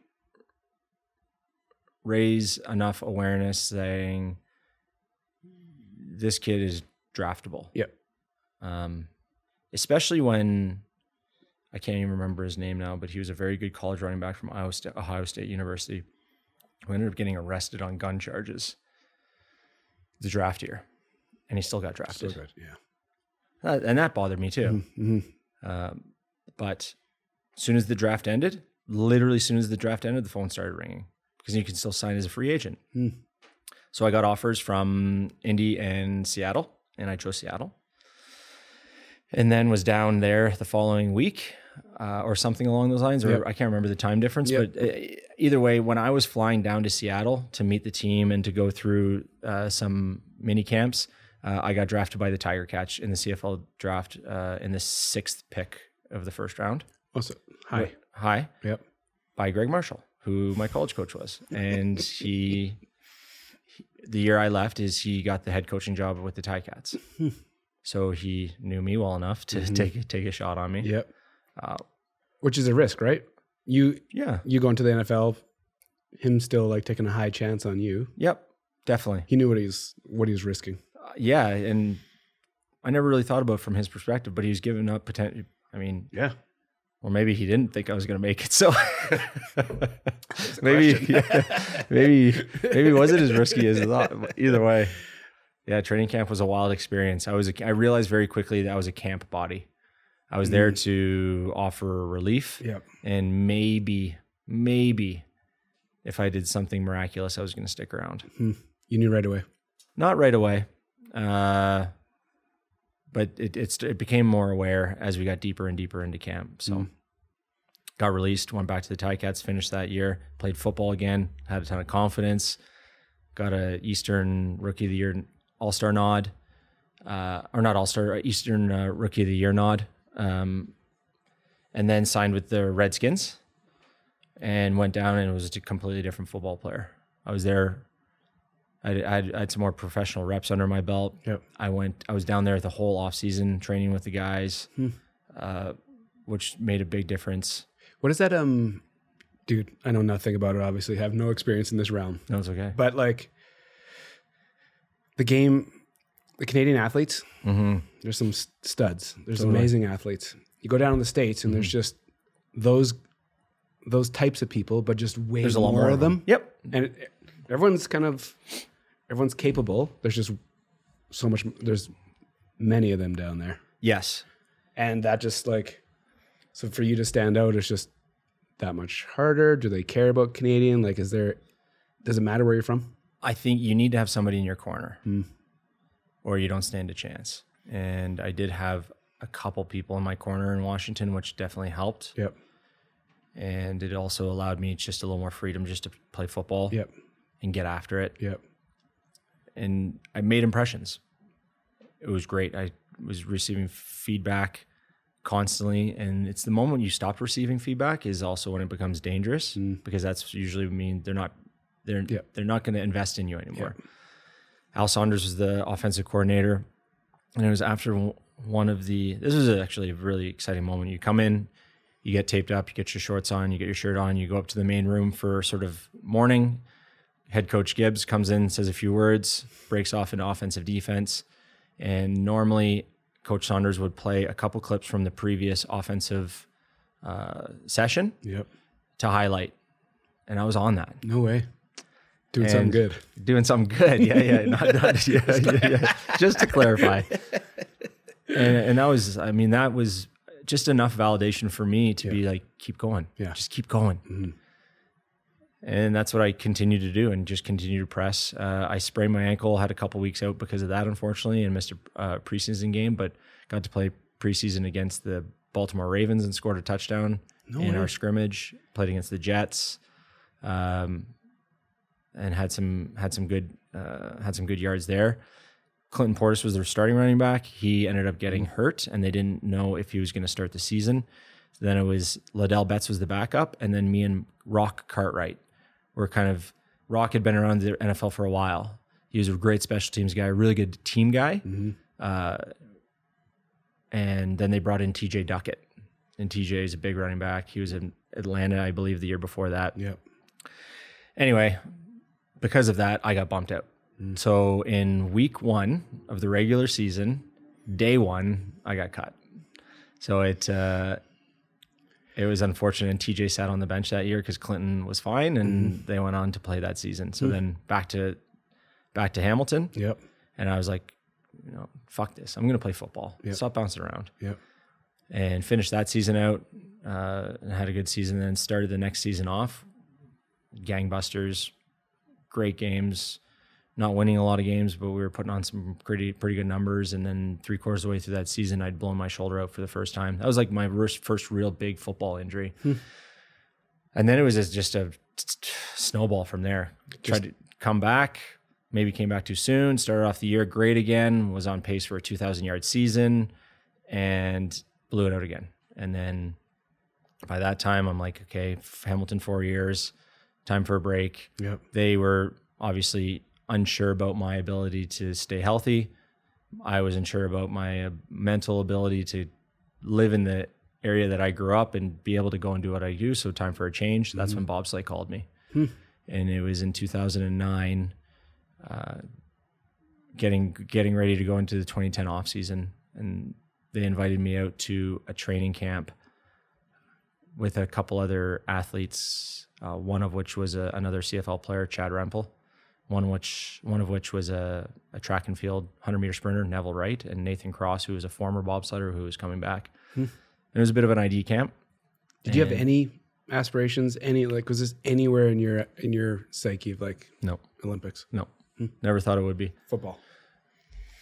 raise enough awareness, saying this kid is draftable. Yep. Um, especially when I can't even remember his name now, but he was a very good college running back from Ohio State, Ohio State University who ended up getting arrested on gun charges the draft year. And he still got drafted. So good. Yeah. Uh, and that bothered me too. hmm Um, but as soon as the draft ended, literally as soon as the draft ended, the phone started ringing because you can still sign as a free agent. Hmm. So I got offers from Indy and Seattle, and I chose Seattle. And then was down there the following week, uh, or something along those lines, or Yep. I can't remember the time difference. Yep. But uh, either way, when I was flying down to Seattle to meet the team and to go through uh, some mini camps, uh, I got drafted by the Tiger-Cats in the CFL draft uh, in the sixth pick of the first round. Also, hi. Hi, Yep. by Greg Marshall, who my college coach was, and he, he- the year I left is he got the head coaching job with the Ticats. so he knew me well enough to take take a shot on me. Yep. Uh, Which is a risk, right? You yeah. you go into the NFL, him still like taking a high chance on you. Yep. Definitely. He knew what he's what he was risking. Yeah, and I never really thought about it from his perspective, but he was giving up potential. I mean, Yeah. or maybe he didn't think I was going to make it. So [laughs] maybe, [laughs] yeah, maybe, maybe it wasn't as risky as I thought. But Either way, yeah, training camp was a wild experience. I was, a, I realized very quickly that I was a camp body. I was there mm. to offer relief, Yep. and maybe, maybe, if I did something miraculous, I was going to stick around. Hmm. You knew right away. Not right away, uh, but it it's, it became more aware as we got deeper and deeper into camp. So Mm. got released, went back to the Ticats, finished that year, played football again, had a ton of confidence, got a Eastern Rookie of the Year All Star nod, uh, or not All Star, Eastern uh, Rookie of the Year nod, um, and then signed with the Redskins, and went down and was a completely different football player. I was there. I had, I had, I had some more professional reps under my belt. Yep. I went. I was down there the whole off season training with the guys, uh, which made a big difference. What is that? Um, dude, I know nothing about it. Obviously, have no experience in this realm. No, it's okay. But like the game, the Canadian athletes, Mm-hmm. there's some studs. There's Totally. amazing athletes. You go down in the states, and there's just those those types of people, but just way There's a lot more of them. Yep. And it, everyone's kind of everyone's capable. There's just so much. There's many of them down there, Yes. and that just like so for you to stand out is just that much harder. Do they care about Canadian? Like, is there? Does it matter where you're from? I think you need to have somebody in your corner, Hmm. or you don't stand a chance. And I did have a couple people in my corner in Washington, which definitely helped. Yep. And it also allowed me just a little more freedom just to play football Yep. and get after it. Yep. And I made impressions. It was great. I was receiving feedback constantly, and it's the moment you stop receiving feedback is also when it becomes dangerous mm. because that's usually mean they're not they're Yeah. they're not going to invest in you anymore. Al Saunders was the offensive coordinator, and it was after one of the. This was actually a really exciting moment. You come in, you get taped up, you get your shorts on, you get your shirt on, you go up to the main room for sort of morning. Head coach Gibbs comes in, says a few words, breaks off into offensive defense, and normally Coach Saunders would play a couple clips from the previous offensive uh, session Yep. to highlight, and I was on that No way. Doing something good. doing something good. Yeah, yeah, not, not [laughs] yeah, yeah, yeah. Just to clarify. And, and that was, I mean, that was just enough validation for me to be like, keep going. Yeah. Just keep going. And that's what I continue to do and just continue to press. Uh, I sprained my ankle, had a couple weeks out because of that, unfortunately, and missed a uh, preseason game, but got to play preseason against the Baltimore Ravens and scored a touchdown in our scrimmage. Played against the Jets. Um, and had some had some good uh, had some good yards there. Clinton Portis was their starting running back. He ended up getting hurt, and they didn't know if he was going to start the season. Then it was Ladell Betts was the backup, and then me and Rock Cartwright were kind of. Rock had been around the NFL for a while. He was a great special teams guy, really good team guy. Uh, and then they brought in TJ Duckett, and TJ is a big running back. He was in Atlanta, I believe, the year before that Yep. anyway, because of that, I got bumped out. So in week one of the regular season, day one, I got cut. So it uh, it was unfortunate. And TJ sat on the bench that year because Clinton was fine, and Mm-hmm. they went on to play that season. So then back to back to Hamilton, Yep. and I was like, you know, fuck this. I'm gonna play football. Yep. Stop bouncing around. Yep. And finished that season out. Uh, and had a good season. Then started the next season off, gangbusters, great games. Not winning a lot of games, but we were putting on some pretty pretty good numbers. And then three quarters of the way through that season, I'd blown my shoulder out for the first time. That was like my first first real big football injury. Hmm. And then it was just- just a snowball from there. Tried to come back, maybe came back too soon. Started off the year great again. Was on pace for a 2,000 yard season, and blew it out again. And then by that time, I'm like, okay, Hamilton four years, time for a break. Yep. They were obviously unsure about my ability to stay healthy. I was unsure about my uh, mental ability to live in the area that I grew up and be able to go and do what I do. So time for a change. That's when bobsleigh called me, and it was in 2009. Uh, getting getting ready to go into the 2010 off season, and they invited me out to a training camp with a couple other athletes. Uh, one of which was a, another CFL player, Chad Rempel. One which one of which was a, a track and field 100 meter sprinter, Neville Wright, and Nathan Cross, who was a former bobsledder who was coming back. And it was a bit of an ID camp. Did you have any aspirations? Any like was this anywhere in your in your psyche of like No, Olympics? no, never thought it would be. Football.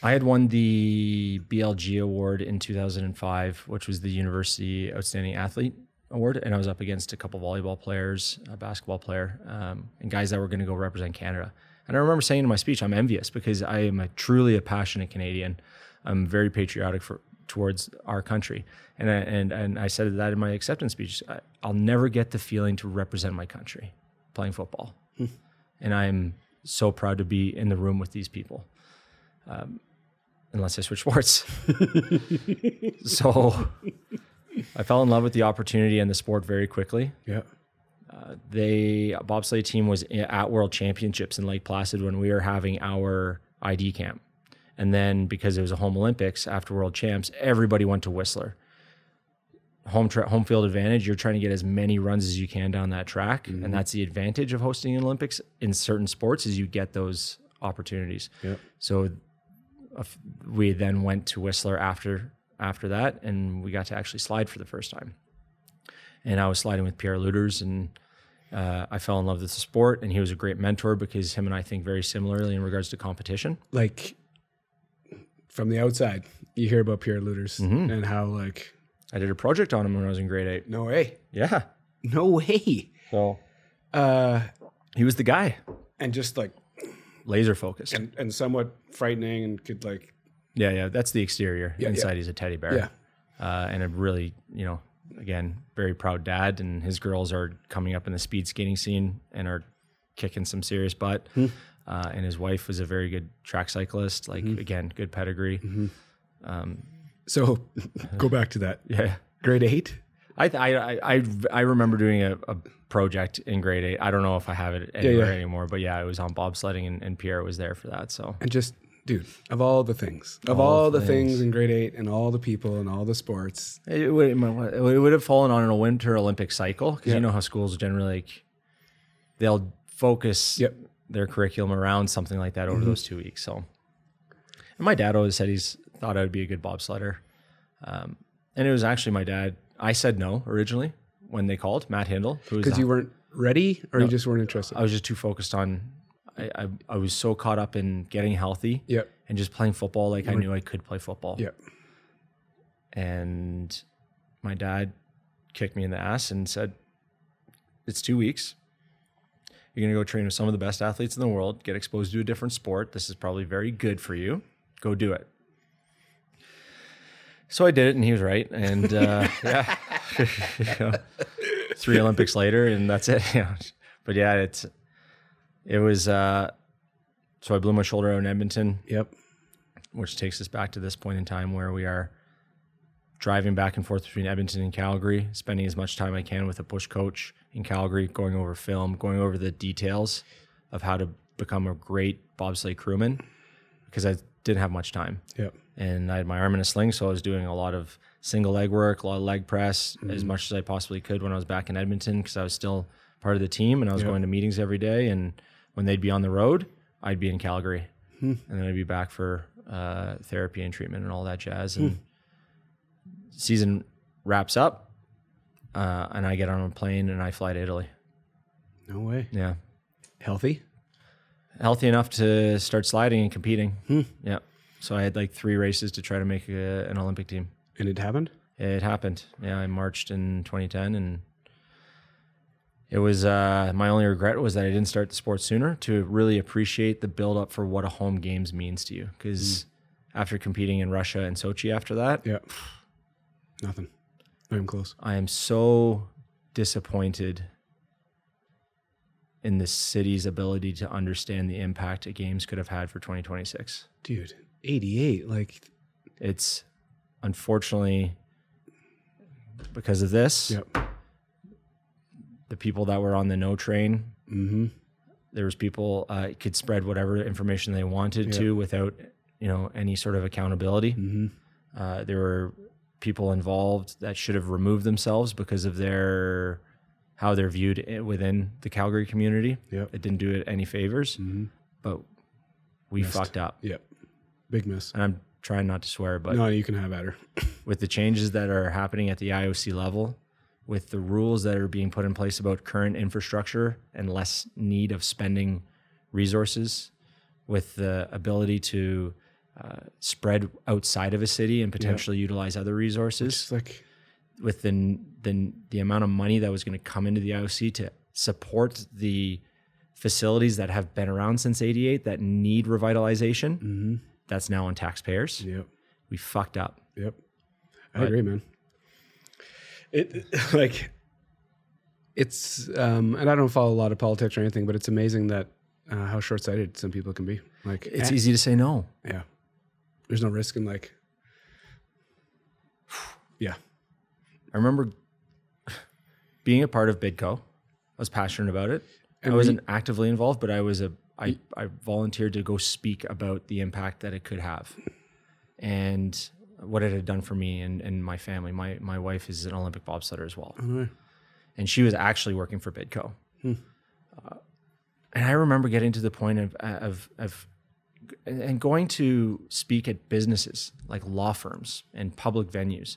I had won the BLG award in 2005, which was the University Outstanding Athlete Award, and I was up against a couple volleyball players, a basketball player, um, and guys that were going to go represent Canada. And I remember saying in my speech, "I'm envious because I am a, truly a passionate Canadian. I'm very patriotic for towards our country." And I, and and I said that in my acceptance speech. I, I'll never get the feeling to represent my country playing football, hmm. and I'm so proud to be in the room with these people um, unless I switch sports. [laughs] so I fell in love with the opportunity and the sport very quickly. Yeah. They bobsleigh team was at World Championships in Lake Placid when we were having our ID camp. And then because it was a home Olympics after World Champs, everybody went to Whistler. Home tra- home field advantage. You're trying to get as many runs as you can down that track, and that's the advantage of hosting an Olympics in certain sports is you get those opportunities. Yep. So uh, we then went to Whistler after after that, and we got to actually slide for the first time. And I was sliding with Pierre Lueders, and uh, I fell in love with the sport. And he was a great mentor because him and I think very similarly in regards to competition. Like from the outside, you hear about Pierre Lueders and how like I did a project on him when I was in grade eight. no way, Yeah, no way. so Uh, he was the guy, and just like laser focused. and, and somewhat frightening and could like Yeah, yeah, that's the exterior. Yeah, Inside, yeah. he's a teddy bear. yeah uh, and a really, you know, again, very proud dad. And his girls are coming up in the speed skating scene and are kicking some serious butt. Hmm. Uh, and his wife was a very good track cyclist. Like Mm-hmm. again, good pedigree. So [laughs] go back to that Yeah, grade eight. I, th- I I I remember doing a, a project in grade eight. I don't know if I have it anywhere yeah. anymore, but yeah, it was on bobsledding, and, and Pierre was there for that. So And just, dude, of all the things, of All all the things. things in grade eight and all the people and all the sports, It would, it would have fallen on a winter Olympic cycle because Yeah. you know how schools generally like they'll focus Yep. Mm-hmm. their curriculum around something like that over those two weeks. So, and my dad always said he's thought I would be a good bobsledder, um, and it was actually my dad. I said no originally when they called Matt Hindle, because you weren't ready or you just weren't interested. I was just too focused on. I, I I was so caught up in getting healthy Yep. and just playing football like I knew I could play football Yep. and my dad kicked me in the ass and said, It's two weeks. You're going to go train with some of the best athletes in the world, get exposed to a different sport. This is probably very good for you. Go do it. So I did it, and he was right. And uh, [laughs] yeah, [laughs] You know, three Olympics later, and that's it. [laughs] You know. But yeah, it's it was. Uh, so I blew my shoulder out in Edmonton Yep. which takes us back to this point in time where we are driving back and forth between Edmonton and Calgary, spending as much time I can with a push coach in Calgary, going over film, going over the details of how to become a great bobsleigh crewman because I didn't have much time. Yep. and I had my arm in a sling, so I was doing a lot of single leg work, a lot of leg press, as much as I possibly could when I was back in Edmonton because I was still part of the team and I was Yeah. going to meetings every day. And when they'd be on the road, I'd be in Calgary, and then I'd be back for uh, therapy and treatment and all that jazz. And season wraps up, uh, and I get on a plane and I fly to Italy. No way. Yeah, Healthy? healthy enough to start sliding and competing. Yeah. So I had like three races to try to make a, an Olympic team. And it happened? It happened. Yeah, I marched in 2010, and it was uh, my only regret was that I didn't start the sport sooner to really appreciate the build up for what a home games means to you. Because after competing in Russia and Sochi after that, Yeah. Nothing. Not even close. I am so disappointed in the city's ability to understand the impact a games could have had for 2026. Dude, 88. Like, It's unfortunately because of this, yep. The people that were on the no train, Mm-hmm. there was people uh, could spread whatever information they wanted Yeah. to without you know any sort of accountability. Mm-hmm. Uh, there were people involved that should have removed themselves because of their how they're viewed within the Calgary community. Yep. It didn't do it any favors, Mm-hmm. but we Missed. fucked up. Yep. Big miss. And I'm trying not to swear, but no, you can have at her. [laughs] with the changes that are happening at the IOC level, with the rules that are being put in place about current infrastructure and less need of spending resources, with the ability to uh, spread outside of a city and potentially utilize other resources, like, with the, the the amount of money that was going to come into the IOC to support the facilities that have been around since '88 that need revitalization, mm-hmm. that's now on taxpayers. Yep. We fucked up. Yep. I But- agree, man. It [laughs] like it's um and I don't follow a lot of politics or anything, but it's amazing that uh, how short sighted some people can be. Like It's eh, easy to say no. yeah. There's no risk in like [sighs] Yeah. I remember being a part of Bidco. I was passionate about it. And I wasn't actively involved, but I was a I, I volunteered to go speak about the impact that it could have and what it had done for me and, and my family. My my wife is an Olympic bobsledder as well. Don't and she was actually working for Bidco. Uh, and I remember getting to the point of of of and and going to speak at businesses like law firms and public venues,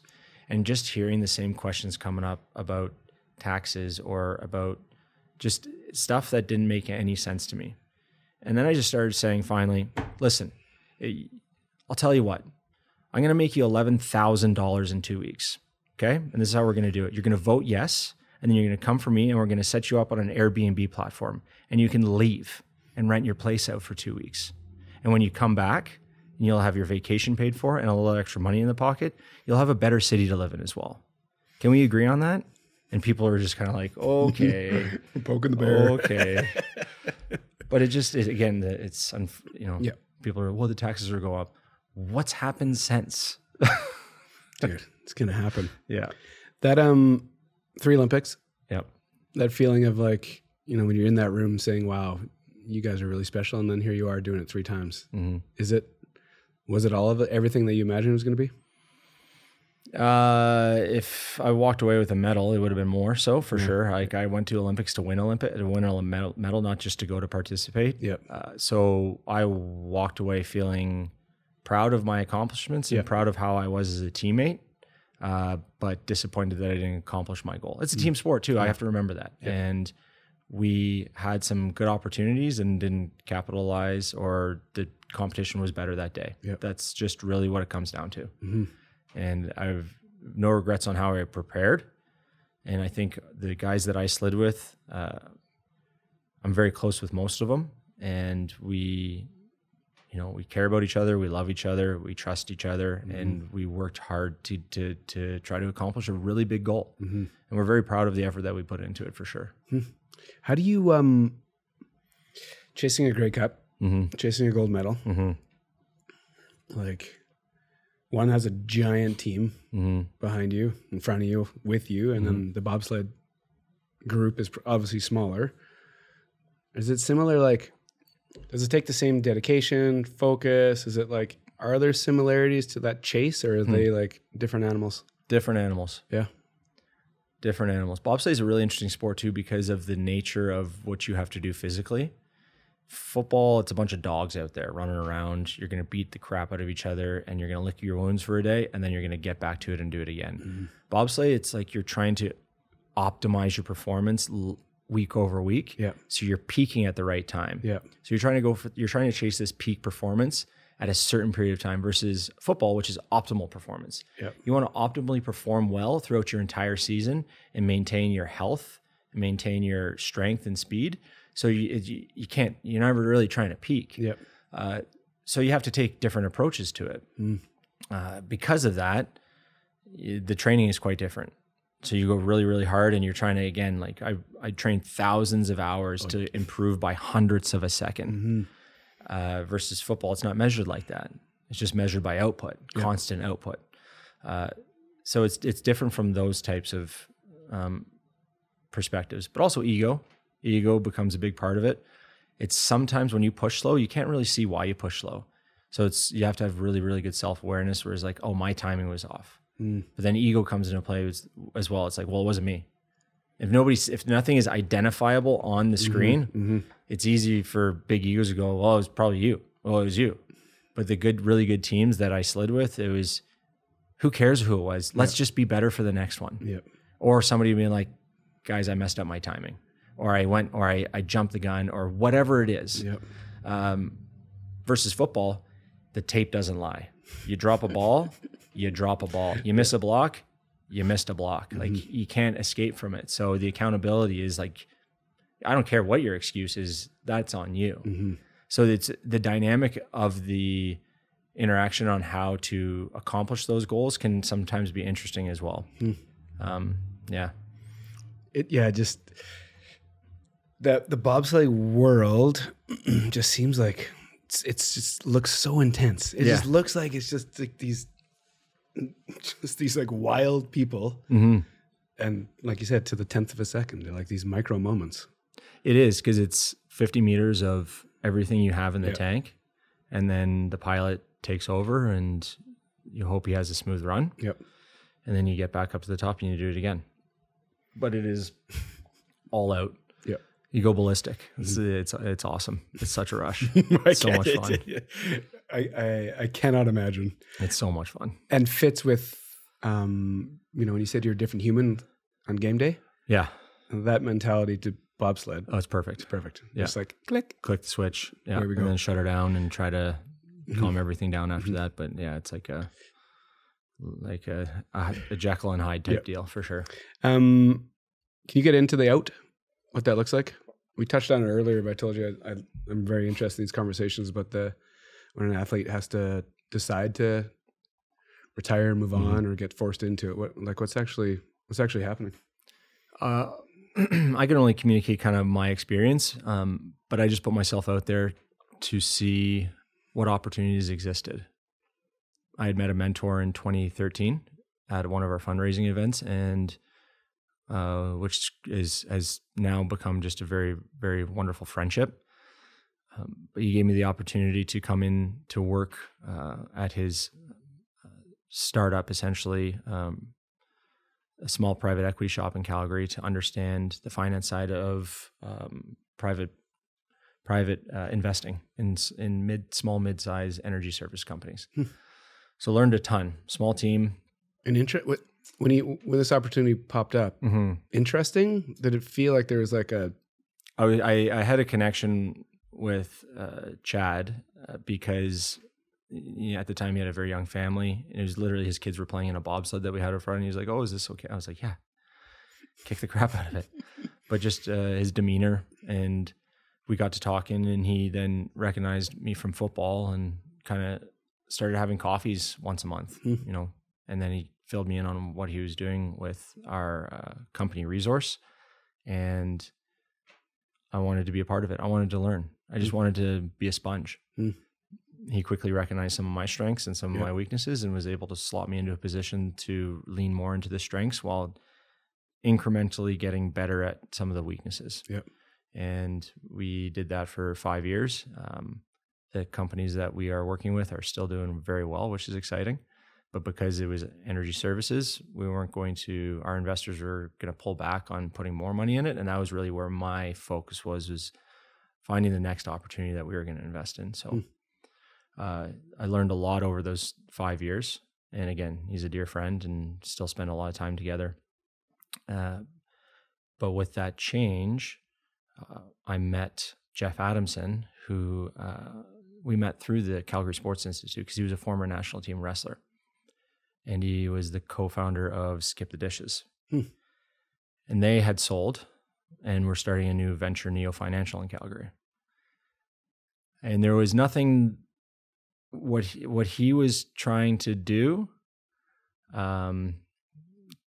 and just hearing the same questions coming up about taxes or about just stuff that didn't make any sense to me. And then I just started saying, finally, listen, eh, I'll tell you what, I'm going to make you $11,000 in two weeks. Okay. And this is how we're going to do it. You're going to vote yes. And then you're going to come for me and we're going to set you up on an Airbnb platform and you can leave and rent your place out for two weeks. And when you come back, you'll have your vacation paid for and a little extra money in the pocket. You'll have a better city to live in as well. Can we agree on that? And people are just kind of like, okay, [laughs] Poking the bear. okay. [laughs] but it just, it, again, it's, you know, Yeah. people are, well, the taxes are go up. What's happened since? [laughs] Dude, it's gonna happen. Yeah. That um three Olympics, Yep. that feeling of like, you know, when you're in that room saying, Wow, you guys are really special, and then here you are doing it three times. hmm Is it was it all of it, everything that you imagined it was gonna be? Uh, if I walked away with a medal, it would have been more so for sure. Like I went to Olympics to win Olympic, to win a medal, medal, not just to go to participate. Yep. Uh, so I walked away feeling proud of my accomplishments and Yeah. proud of how I was as a teammate, uh, but disappointed that I didn't accomplish my goal. It's a team sport too. I have to remember that. And we had some good opportunities and didn't capitalize, or the competition was better that day. That's just really what it comes down to. Mhm. And I've no regrets on how I prepared. And I think the guys that I slid with, uh, I'm very close with most of them, and we, you know, we care about each other, we love each other, we trust each other, and we worked hard to to to try to accomplish a really big goal. Mm-hmm. And we're very proud of the effort that we put into it for sure. How do you um chasing a Grey Cup, Mm-hmm. chasing a gold medal? Mm-hmm. Like one has a giant team Mm-hmm. behind you, in front of you, with you, and then the bobsled group is obviously smaller. Is it similar? Like, does it take the same dedication, focus? Is it like are there similarities to that chase, or are hmm. they like different animals? Different animals. Yeah. different animals. Bobsleigh is a really interesting sport too because of the nature of what you have to do physically. Football, it's a bunch of dogs out there running around. You're going to beat the crap out of each other and you're going to lick your wounds for a day and then you're going to get back to it and do it again. Mm-hmm. Bobsleigh, it's like you're trying to optimize your performance l- week over week. Yeah. So you're peaking at the right time. Yeah. So you're trying to go for you're trying to chase this peak performance at a certain period of time versus football, which is optimal performance. Yep. You want to optimally perform well throughout your entire season and maintain your health, maintain your strength and speed. So you you, you can't you're never really trying to peak. Yep. Uh, so you have to take different approaches to it. Uh, because of that, the training is quite different. So you go really, really hard, and you're trying to again, like I, I trained thousands of hours to improve by hundredths of a 2nd Uh, versus football, it's not measured like that. It's just measured by output, constant output. Uh, so it's it's different from those types of um, perspectives, but also ego. Ego becomes a big part of it. It's sometimes when you push slow, you can't really see why you push slow. So it's you have to have really, really good self awareness. Where it's like, oh, my timing was off. Mm. But then ego comes into play as, as well. It's like, well, it wasn't me. If nobody, if nothing is identifiable on the mm-hmm. screen, mm-hmm. it's easy for big egos to go, well, it was probably you. Well, it was you. But the good, really good teams that I slid with, it was, who cares who it was? Let's just be better for the next one Yep. or somebody being like, guys, I messed up my timing, or I went, or I, I jumped the gun, or whatever it is. Yep. Um, versus football, the tape doesn't lie. You drop a ball, [laughs] you drop a ball. You miss a block, you missed a block. Mm-hmm. Like you can't escape from it. So the accountability is like, I don't care what your excuse is, that's on you. Mm-hmm. So it's the dynamic of the interaction on how to accomplish those goals can sometimes be interesting as well. Hmm. Um, yeah. It yeah, just that the bobsleigh world [clears throat] just seems like it's, it's just looks so intense. It just looks like it's just like these just these like wild people. Mm-hmm. And like you said, to the tenth of a second, they're like these micro moments. It is because it's 50 meters of everything you have in the tank. And then the pilot takes over and you hope he has a smooth run. Yep. And then you get back up to the top and you do it again. But it is all out. Yep. You go ballistic. It's, it's, it's awesome. It's such a rush. [laughs] So much fun. [laughs] I, I I cannot imagine. It's so much fun. And fits with um, you know, when you said you're a different human on game day, Yeah. that mentality to bobsled. Oh, it's perfect. It's Perfect. Yeah. Just like click. Click the switch. Yeah. There we go. And then shut her down and try to Mm-hmm. calm everything down after that. But yeah, it's like a, like a, a, a Jekyll and Hyde type Yep. deal for sure. Um, can you get into the out? What that looks like? We touched on it earlier, but I told you I, I, I'm very interested in these conversations about the when an athlete has to decide to retire, and move Mhm. on, or get forced into it. What like what's actually what's actually happening? Uh, [clears throat] I can only communicate kind of my experience, um, but I just put myself out there to see what opportunities existed. I had met a mentor in 2013 at one of our fundraising events, and uh, which is has now become just a very very wonderful friendship. Um, but he gave me the opportunity to come in to work uh, at his uh, startup, essentially. Um, a small private equity shop in Calgary to understand the finance side of um, private private uh, investing in in mid small mid size energy service companies. Hmm. so learned a ton. Small team. An interest when he when this opportunity popped up. Mm-hmm. Interesting. Did it feel like there was like a I, I had a connection with uh, Chad uh, because you know, at the time he had a very young family. And it was literally his kids were playing in a bobsled that we had in front. And he was like, "Oh, is this okay?" I was like, "Yeah." Kick the crap out of it, [laughs] but just uh, his demeanor and we got to talking, and he then recognized me from football and kind of started having coffees once a month. Hmm. You know, and then he filled me in on what he was doing with our uh, company resource, and I wanted to be a part of it. I wanted to learn. I just wanted to be a sponge. Hmm. He quickly recognized some of my strengths and some of Yeah. my weaknesses and was able to slot me into a position to lean more into the strengths while incrementally getting better at some of the weaknesses. Yep. And we did that for five years. Um, the companies that we are working with are still doing very well, which is exciting. But because it was energy services, we weren't going to. Our investors were going to pull back on putting more money in it, and that was really where my focus was was finding the next opportunity that we were going to invest in. So. Hmm. Uh, I learned a lot over those five years, and again, he's a dear friend, and still spend a lot of time together. Uh, but with that change, uh, I met Jeff Adamson, who uh, we met through the Calgary Sports Institute because he was a former national team wrestler. And he was the co founder of Skip the Dishes. Hmm. And they had sold and we're starting a new venture, Neo Financial, in Calgary. And there was nothing what he, what he was trying to do um,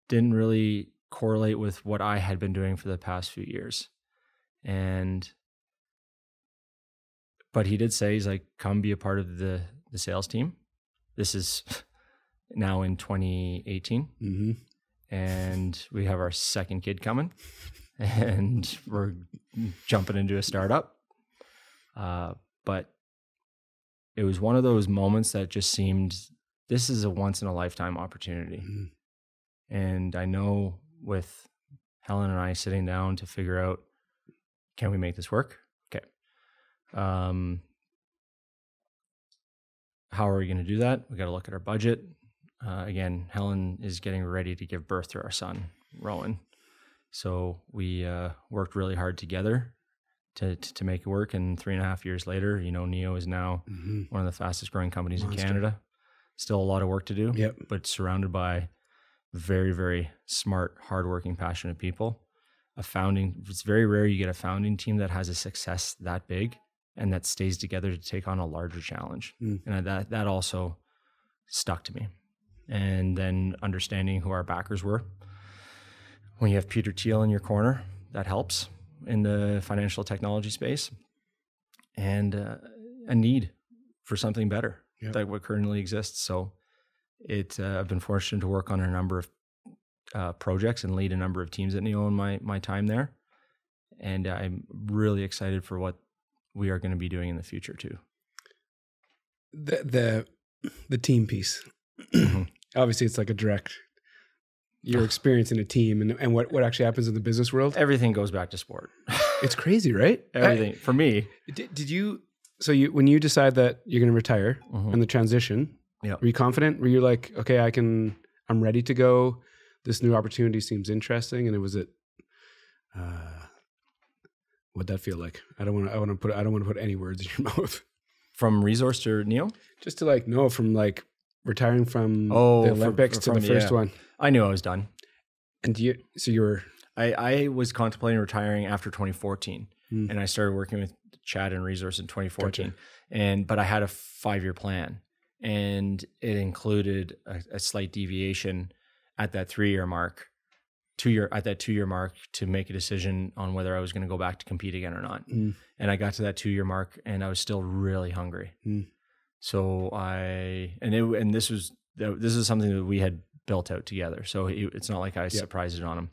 didn't really correlate with what I had been doing for the past few years. And but he did say he's like come be a part of the the sales team. This is [laughs] now in 2018 Mm-hmm. and we have our second kid coming and we're jumping into a startup. Uh, but it was one of those moments that just seemed this is a once in a lifetime opportunity. Mhm. And I know with Helen and I sitting down to figure out can we make this work? Okay. Um, how are we going to do that? We got to look at our budget. Uh, again, Helen is getting ready to give birth to our son, Rowan. So we uh, worked really hard together to, to to make it work. And three and a half years later, you know, Neo is now Mm-hmm. one of the fastest growing companies Monster. in Canada. Still a lot of work to do Yep. but surrounded by very, very smart, hardworking, passionate people. A founding, it's very rare you get a founding team that has a success that big and that stays together to take on a larger challenge. Mm. And that, that also stuck to me. And then understanding who our backers were. When you have Peter Thiel in your corner, that helps in the financial technology space. And uh, a need for something better Yep. that what currently exists. So it uh, I've been fortunate to work on a number of uh, projects and lead a number of teams at Neo in my my time there, and I'm really excited for what we are going to be doing in the future too. The the the team piece. Mhm. Obviously, it's like a direct. Your experience in a team and, and what, what actually happens in the business world. Everything goes back to sport. [laughs] It's crazy, right? Everything for me. Did, did you? So you when you decide that you're going to retire Mhm. and the transition, Yeah. were you confident? Were you like, okay, I can, I'm ready to go. This new opportunity seems interesting, and it was it. Uh, what'd that feel like? I don't want to. I want to put. I don't want to put any words in your [laughs] mouth. From resource to Neo, Just to like know from like retiring from Oh, the from- Olympics to the first yeah. one, I knew I was done. and you. So you were. I, I was contemplating retiring after 2014, Hmm. and I started working with Chad and Resource in 2014. Gotcha. And but I had a five year plan, and it included a, a slight deviation at that three year mark, two year at that two year mark to make a decision on whether I was going to go back to compete again or not. Mm. And I got to that two year mark, and I was still really hungry. Hmm. So I and it and this was this is something that we had built out together. So it, it's not like I surprised it on him.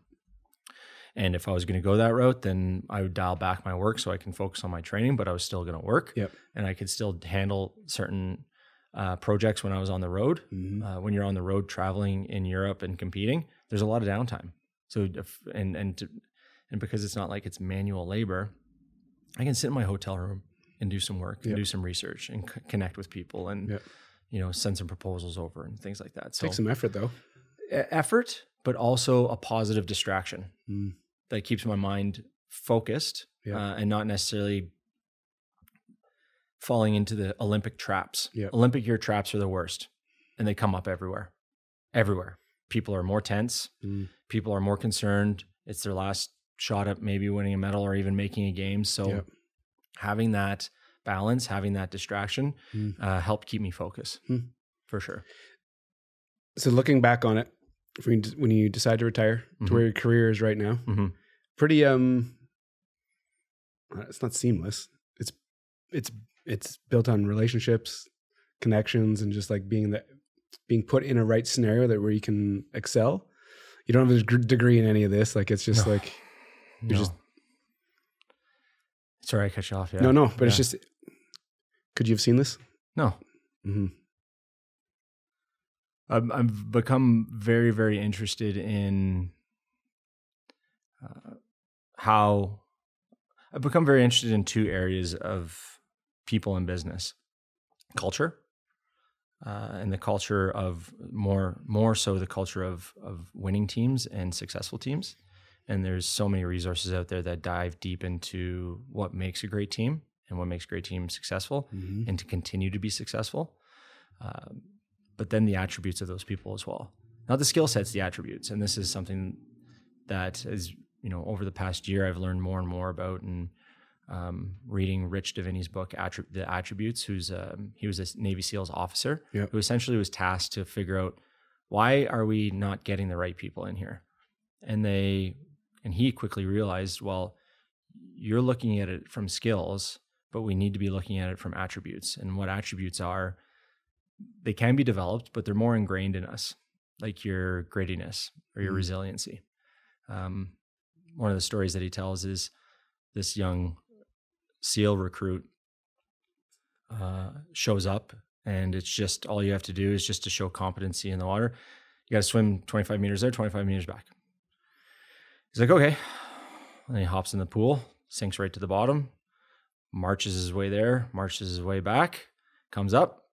And if I was going to go that route, then I would dial back my work so I can focus on my training, but I was still going to work Yep. and I could still handle certain uh, projects when I was on the road. Mhm. Uh, when you're on the road traveling in Europe and competing, there's a lot of downtime. So, if, and, and, to, and because it's not like it's manual labor, I can sit in my hotel room and do some work and Yep. do some research and c- connect with people and, Yep. you know, send some proposals over and things like that. So Takes some effort though. effort, but also a positive distraction Mm. that keeps my mind focused Yeah. uh, and not necessarily falling into the Olympic traps. Olympic year traps are the worst, and they come up everywhere. Everywhere, people are more tense. Mm. People are more concerned. It's their last shot at maybe winning a medal or even making a game. So Yep. Having that balance, having that distraction, Mm. uh, helped keep me focused Hmm. for sure. So looking back on it, when you, when you decide to retire to where your career is right now, Mhm. pretty um, it's not seamless. It's it's it's built on relationships, connections, and just like being the being put in a right scenario that where you can excel. You don't have a degree in any of this. Like it's just No. like You're No. just- Sorry, I cut you off. Yeah. no, no. But it's just Could you have seen this? No, hmm I've, I've become very, very interested in uh, how I've become very interested in two areas of people and business culture. Uh, and the culture of more more so the culture of of winning teams and successful teams and there's so many resources out there that dive deep into what makes a great team and what makes a great team successful hmm and to continue to be successful. Um, but then the attributes of those people as well. Not the skill sets, the attributes. And this is something that is, you know, over the past year, I've learned more and more about and um, reading Rich Diviney's book, Attri- The Attributes, who's um, he was a Navy SEALs officer Yep. who essentially was tasked to figure out why are we not getting the right people in here? And they, and he quickly realized, well, you're looking at it from skills, but we need to be looking at it from attributes. And what attributes are, they can be developed, but they're more ingrained in us, like your grittiness or your Mhm. resiliency. Um, one of the stories that he tells is this young SEAL recruit uh, shows up, and it's just all you have to do is just to show competency in the water. You got to swim 25 meters there, 25 meters back. He's like, okay. And he hops in the pool, sinks right to the bottom, marches his way there, marches his way back, comes up,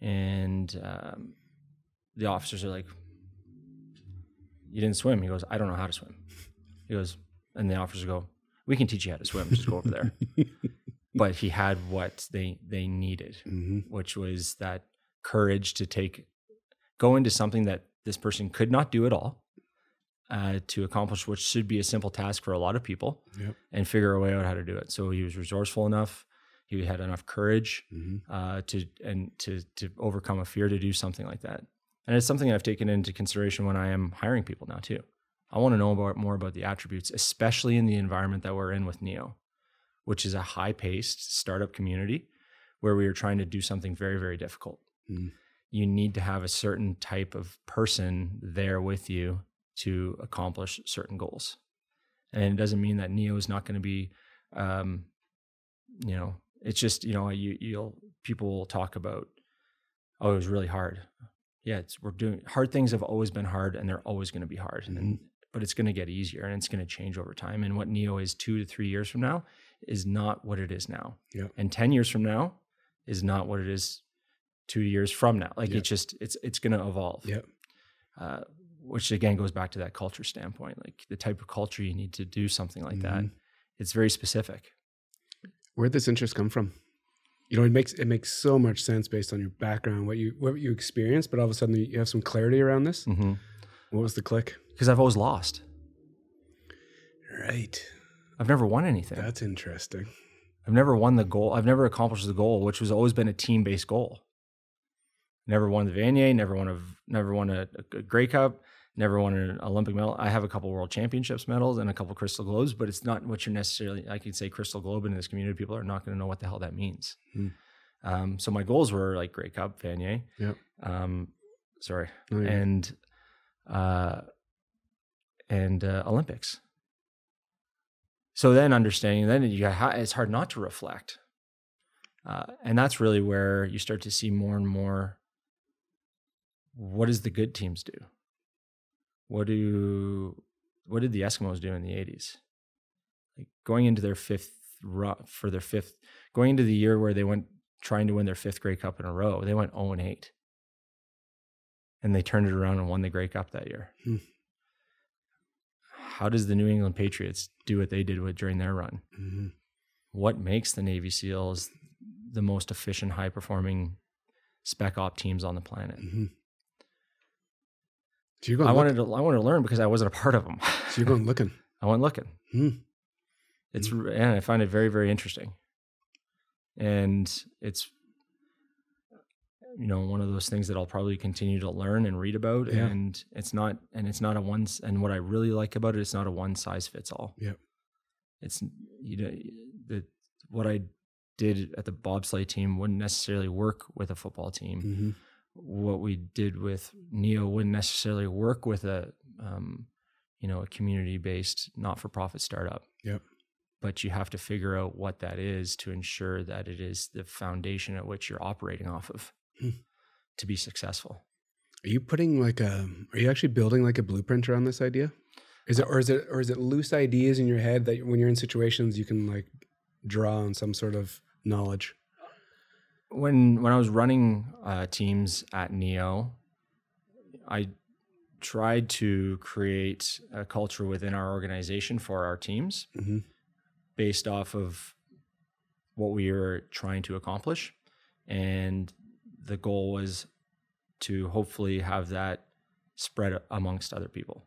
and um, the officers are like, "You didn't swim." He goes, "I don't know how to swim." He goes, and the officers go, "We can teach you how to swim. Just go over there." [laughs] but he had what they they needed, hmm which was that courage to take go into something that this person could not do at all. Uh, to accomplish what should be a simple task for a lot of people, Yep. and figure a way out how to do it. So he was resourceful enough. He had enough courage hmm uh, to and to to overcome a fear to do something like that. And it's something I've taken into consideration when I am hiring people now too. I want to know about more about the attributes, especially in the environment that we're in with Neo, which is a high-paced startup community where we are trying to do something very very difficult. Mm. You need to have a certain type of person there with you to accomplish certain goals. And it doesn't mean that Neo is not going to be um, you know, it's just you know you you'll people will talk about oh it was really hard. Yeah, it's we're doing hard things have always been hard and they're always going to be hard, and but it's going to get easier and it's going to change over time. And what Neo is two to three years from now is not what it is now. Yep. And ten years from now is not what it is two years from now. Like Yep. it's just it's it's going to evolve. Yep. Uh, which again goes back to that culture standpoint, like the type of culture you need to do something like that. Mhm. It's very specific. Where'd this interest come from? You know, it makes it makes so much sense based on your background, what you what you experienced, but all of a sudden you have some clarity around this. Mm-hmm. What was the click? because I've always lost. Right. I've never won anything. That's interesting. I've never won the goal. I've never accomplished the goal, which was always been a team based goal. Never won the Vanier. Never won a never won a, a Grey Cup. Never won an Olympic medal. I have a couple World Championships medals and a couple Crystal Globes, but it's not what you're necessarily. I could say Crystal Globe in this community. People are not going to know what the hell that means. Hmm. Um, so my goals were like Grey Cup, Vanier. Yep. Um, sorry, Oh, yeah. and uh, and uh, Olympics. So then understanding, then you it's hard not to reflect, uh, and that's really where you start to see more and more. What does the good teams do? What do what did the Eskimos do in the eighties? Like going into their fifth for their fifth, going into the year where they went trying to win their fifth Grey Cup in a row, they went zero and eight, and they turned it around and won the Grey Cup that year. Hmm. How does the New England Patriots do what they did with during their run? hmm What makes the Navy SEALs the most efficient, high performing spec op teams on the planet? hmm So. I look- wanted to I wanted to learn because I wasn't a part of them. [laughs] So you're going looking. [laughs] I went looking. Hmm. It's and I find it very very interesting, and it's you know one of those things that I'll probably continue to learn and read about. Yeah. And it's not and it's not a one. And what I really like about it, it's not a one size fits all. Yeah. It's you know the what I did at the bobsleigh team wouldn't necessarily work with a football team hmm what we did with Neo wouldn't necessarily work with a, um, you know, a community based not for profit startup. Yep. but you have to figure out what that is to ensure that it is the foundation at which you're operating off of Hmm. to be successful. Are you putting like a? Are you actually building like a blueprint around this idea? Is it or is it or is it loose ideas in your head that when you're in situations you can like draw on some sort of knowledge? When when I was running uh, teams at Neo, I tried to create a culture within our organization for our teams hmm based off of what we were trying to accomplish, and the goal was to hopefully have that spread amongst other people.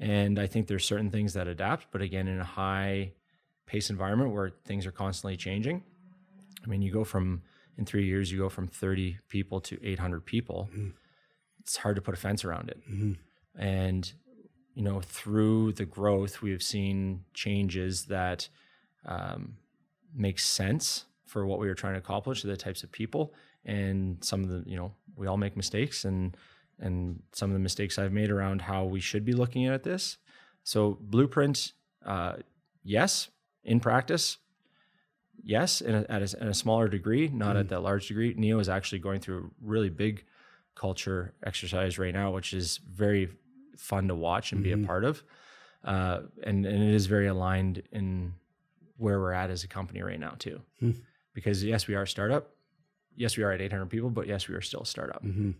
And I think there's certain things that adapt, but again, in a high pace environment where things are constantly changing. I mean, you go from in three years, you go from 30 people to 800 people. Mhm. It's hard to put a fence around it. hmm And, you know, through the growth, we've seen changes that um, make sense for what we were trying to accomplish, to the types of people. And some of the, you know, we all make mistakes and, and some of the mistakes I've made around how we should be looking at this. So, blueprint, uh, yes, in practice, yes, in a, at a, in a smaller degree, not at that large degree. Neo is actually going through a really big culture exercise right now, which is very fun to watch and be a part of. Uh, and, and it is very aligned in where we're at as a company right now, too. Hmm. Because, yes, we are a startup. Yes, we are at 800 people, but yes, we are still a startup. hmm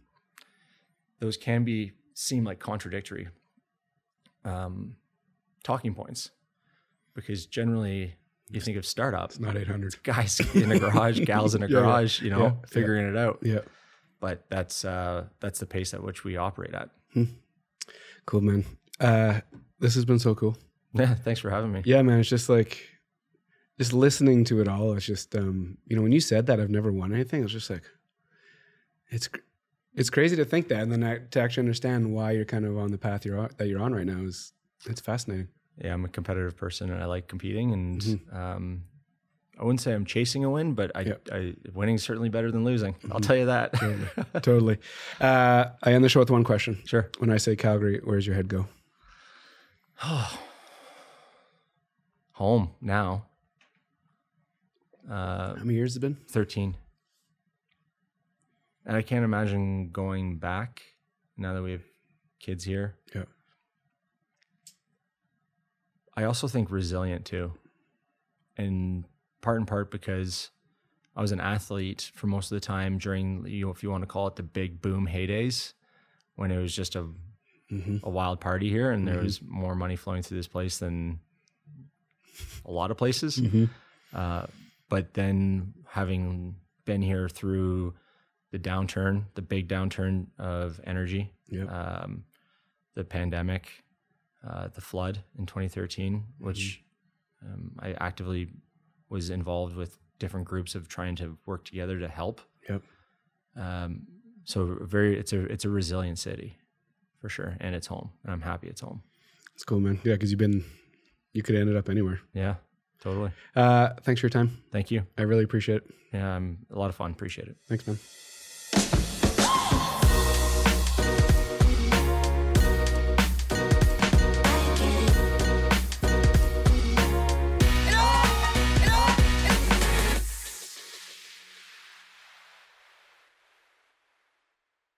Those can be seem like contradictory um, talking points because generally you think of startup, It's not 800. guys in a garage, gals in a [laughs] Yeah, yeah. garage, you know, Yeah, yeah. figuring it out. Yeah. But that's uh, that's the pace at which we operate at. Cool, man. Uh, this has been so cool. [laughs] Yeah, thanks for having me. Yeah, man. It's just like, just listening to it all. It's just, um, you know, when you said that I've never won anything, it's just like, it's, it's crazy to think that, and then I, to actually understand why you're kind of on the path you're on, that you're on right now is, it's fascinating. Yeah, I'm a competitive person and I like competing. And Mhm. um, I wouldn't say I'm chasing a win, but I, Yeah. I winning is certainly better than losing. I'll tell you that. [laughs] totally. Uh, I end the show with one question. sure. When I say Calgary, where's your head go? Oh, [sighs] Home now. Uh, How many years has it been? 13. And I can't imagine going back now that we have kids here. Yeah. I also think resilient too. And part and part because I was an athlete for most of the time during, you know, if you want to call it the big boom heydays, when it was just a, Mm-hmm. a wild party here and there Mhm. was more money flowing through this place than a lot of places. Mm-hmm. Uh, but then having been here through the downturn, the big downturn of energy, Yeah. um, the pandemic, uh, the flood in 2013, which um, I actively was involved with different groups of trying to work together to help. Yep. Um, so very, it's a it's a resilient city, for sure, and it's home, and I'm happy it's home. It's cool, man. Yeah, because you've been, you could have ended up anywhere. Yeah, totally. Uh, thanks for your time. Thank you. I really appreciate it. Yeah, I'm a lot of fun. Appreciate it. Thanks, man.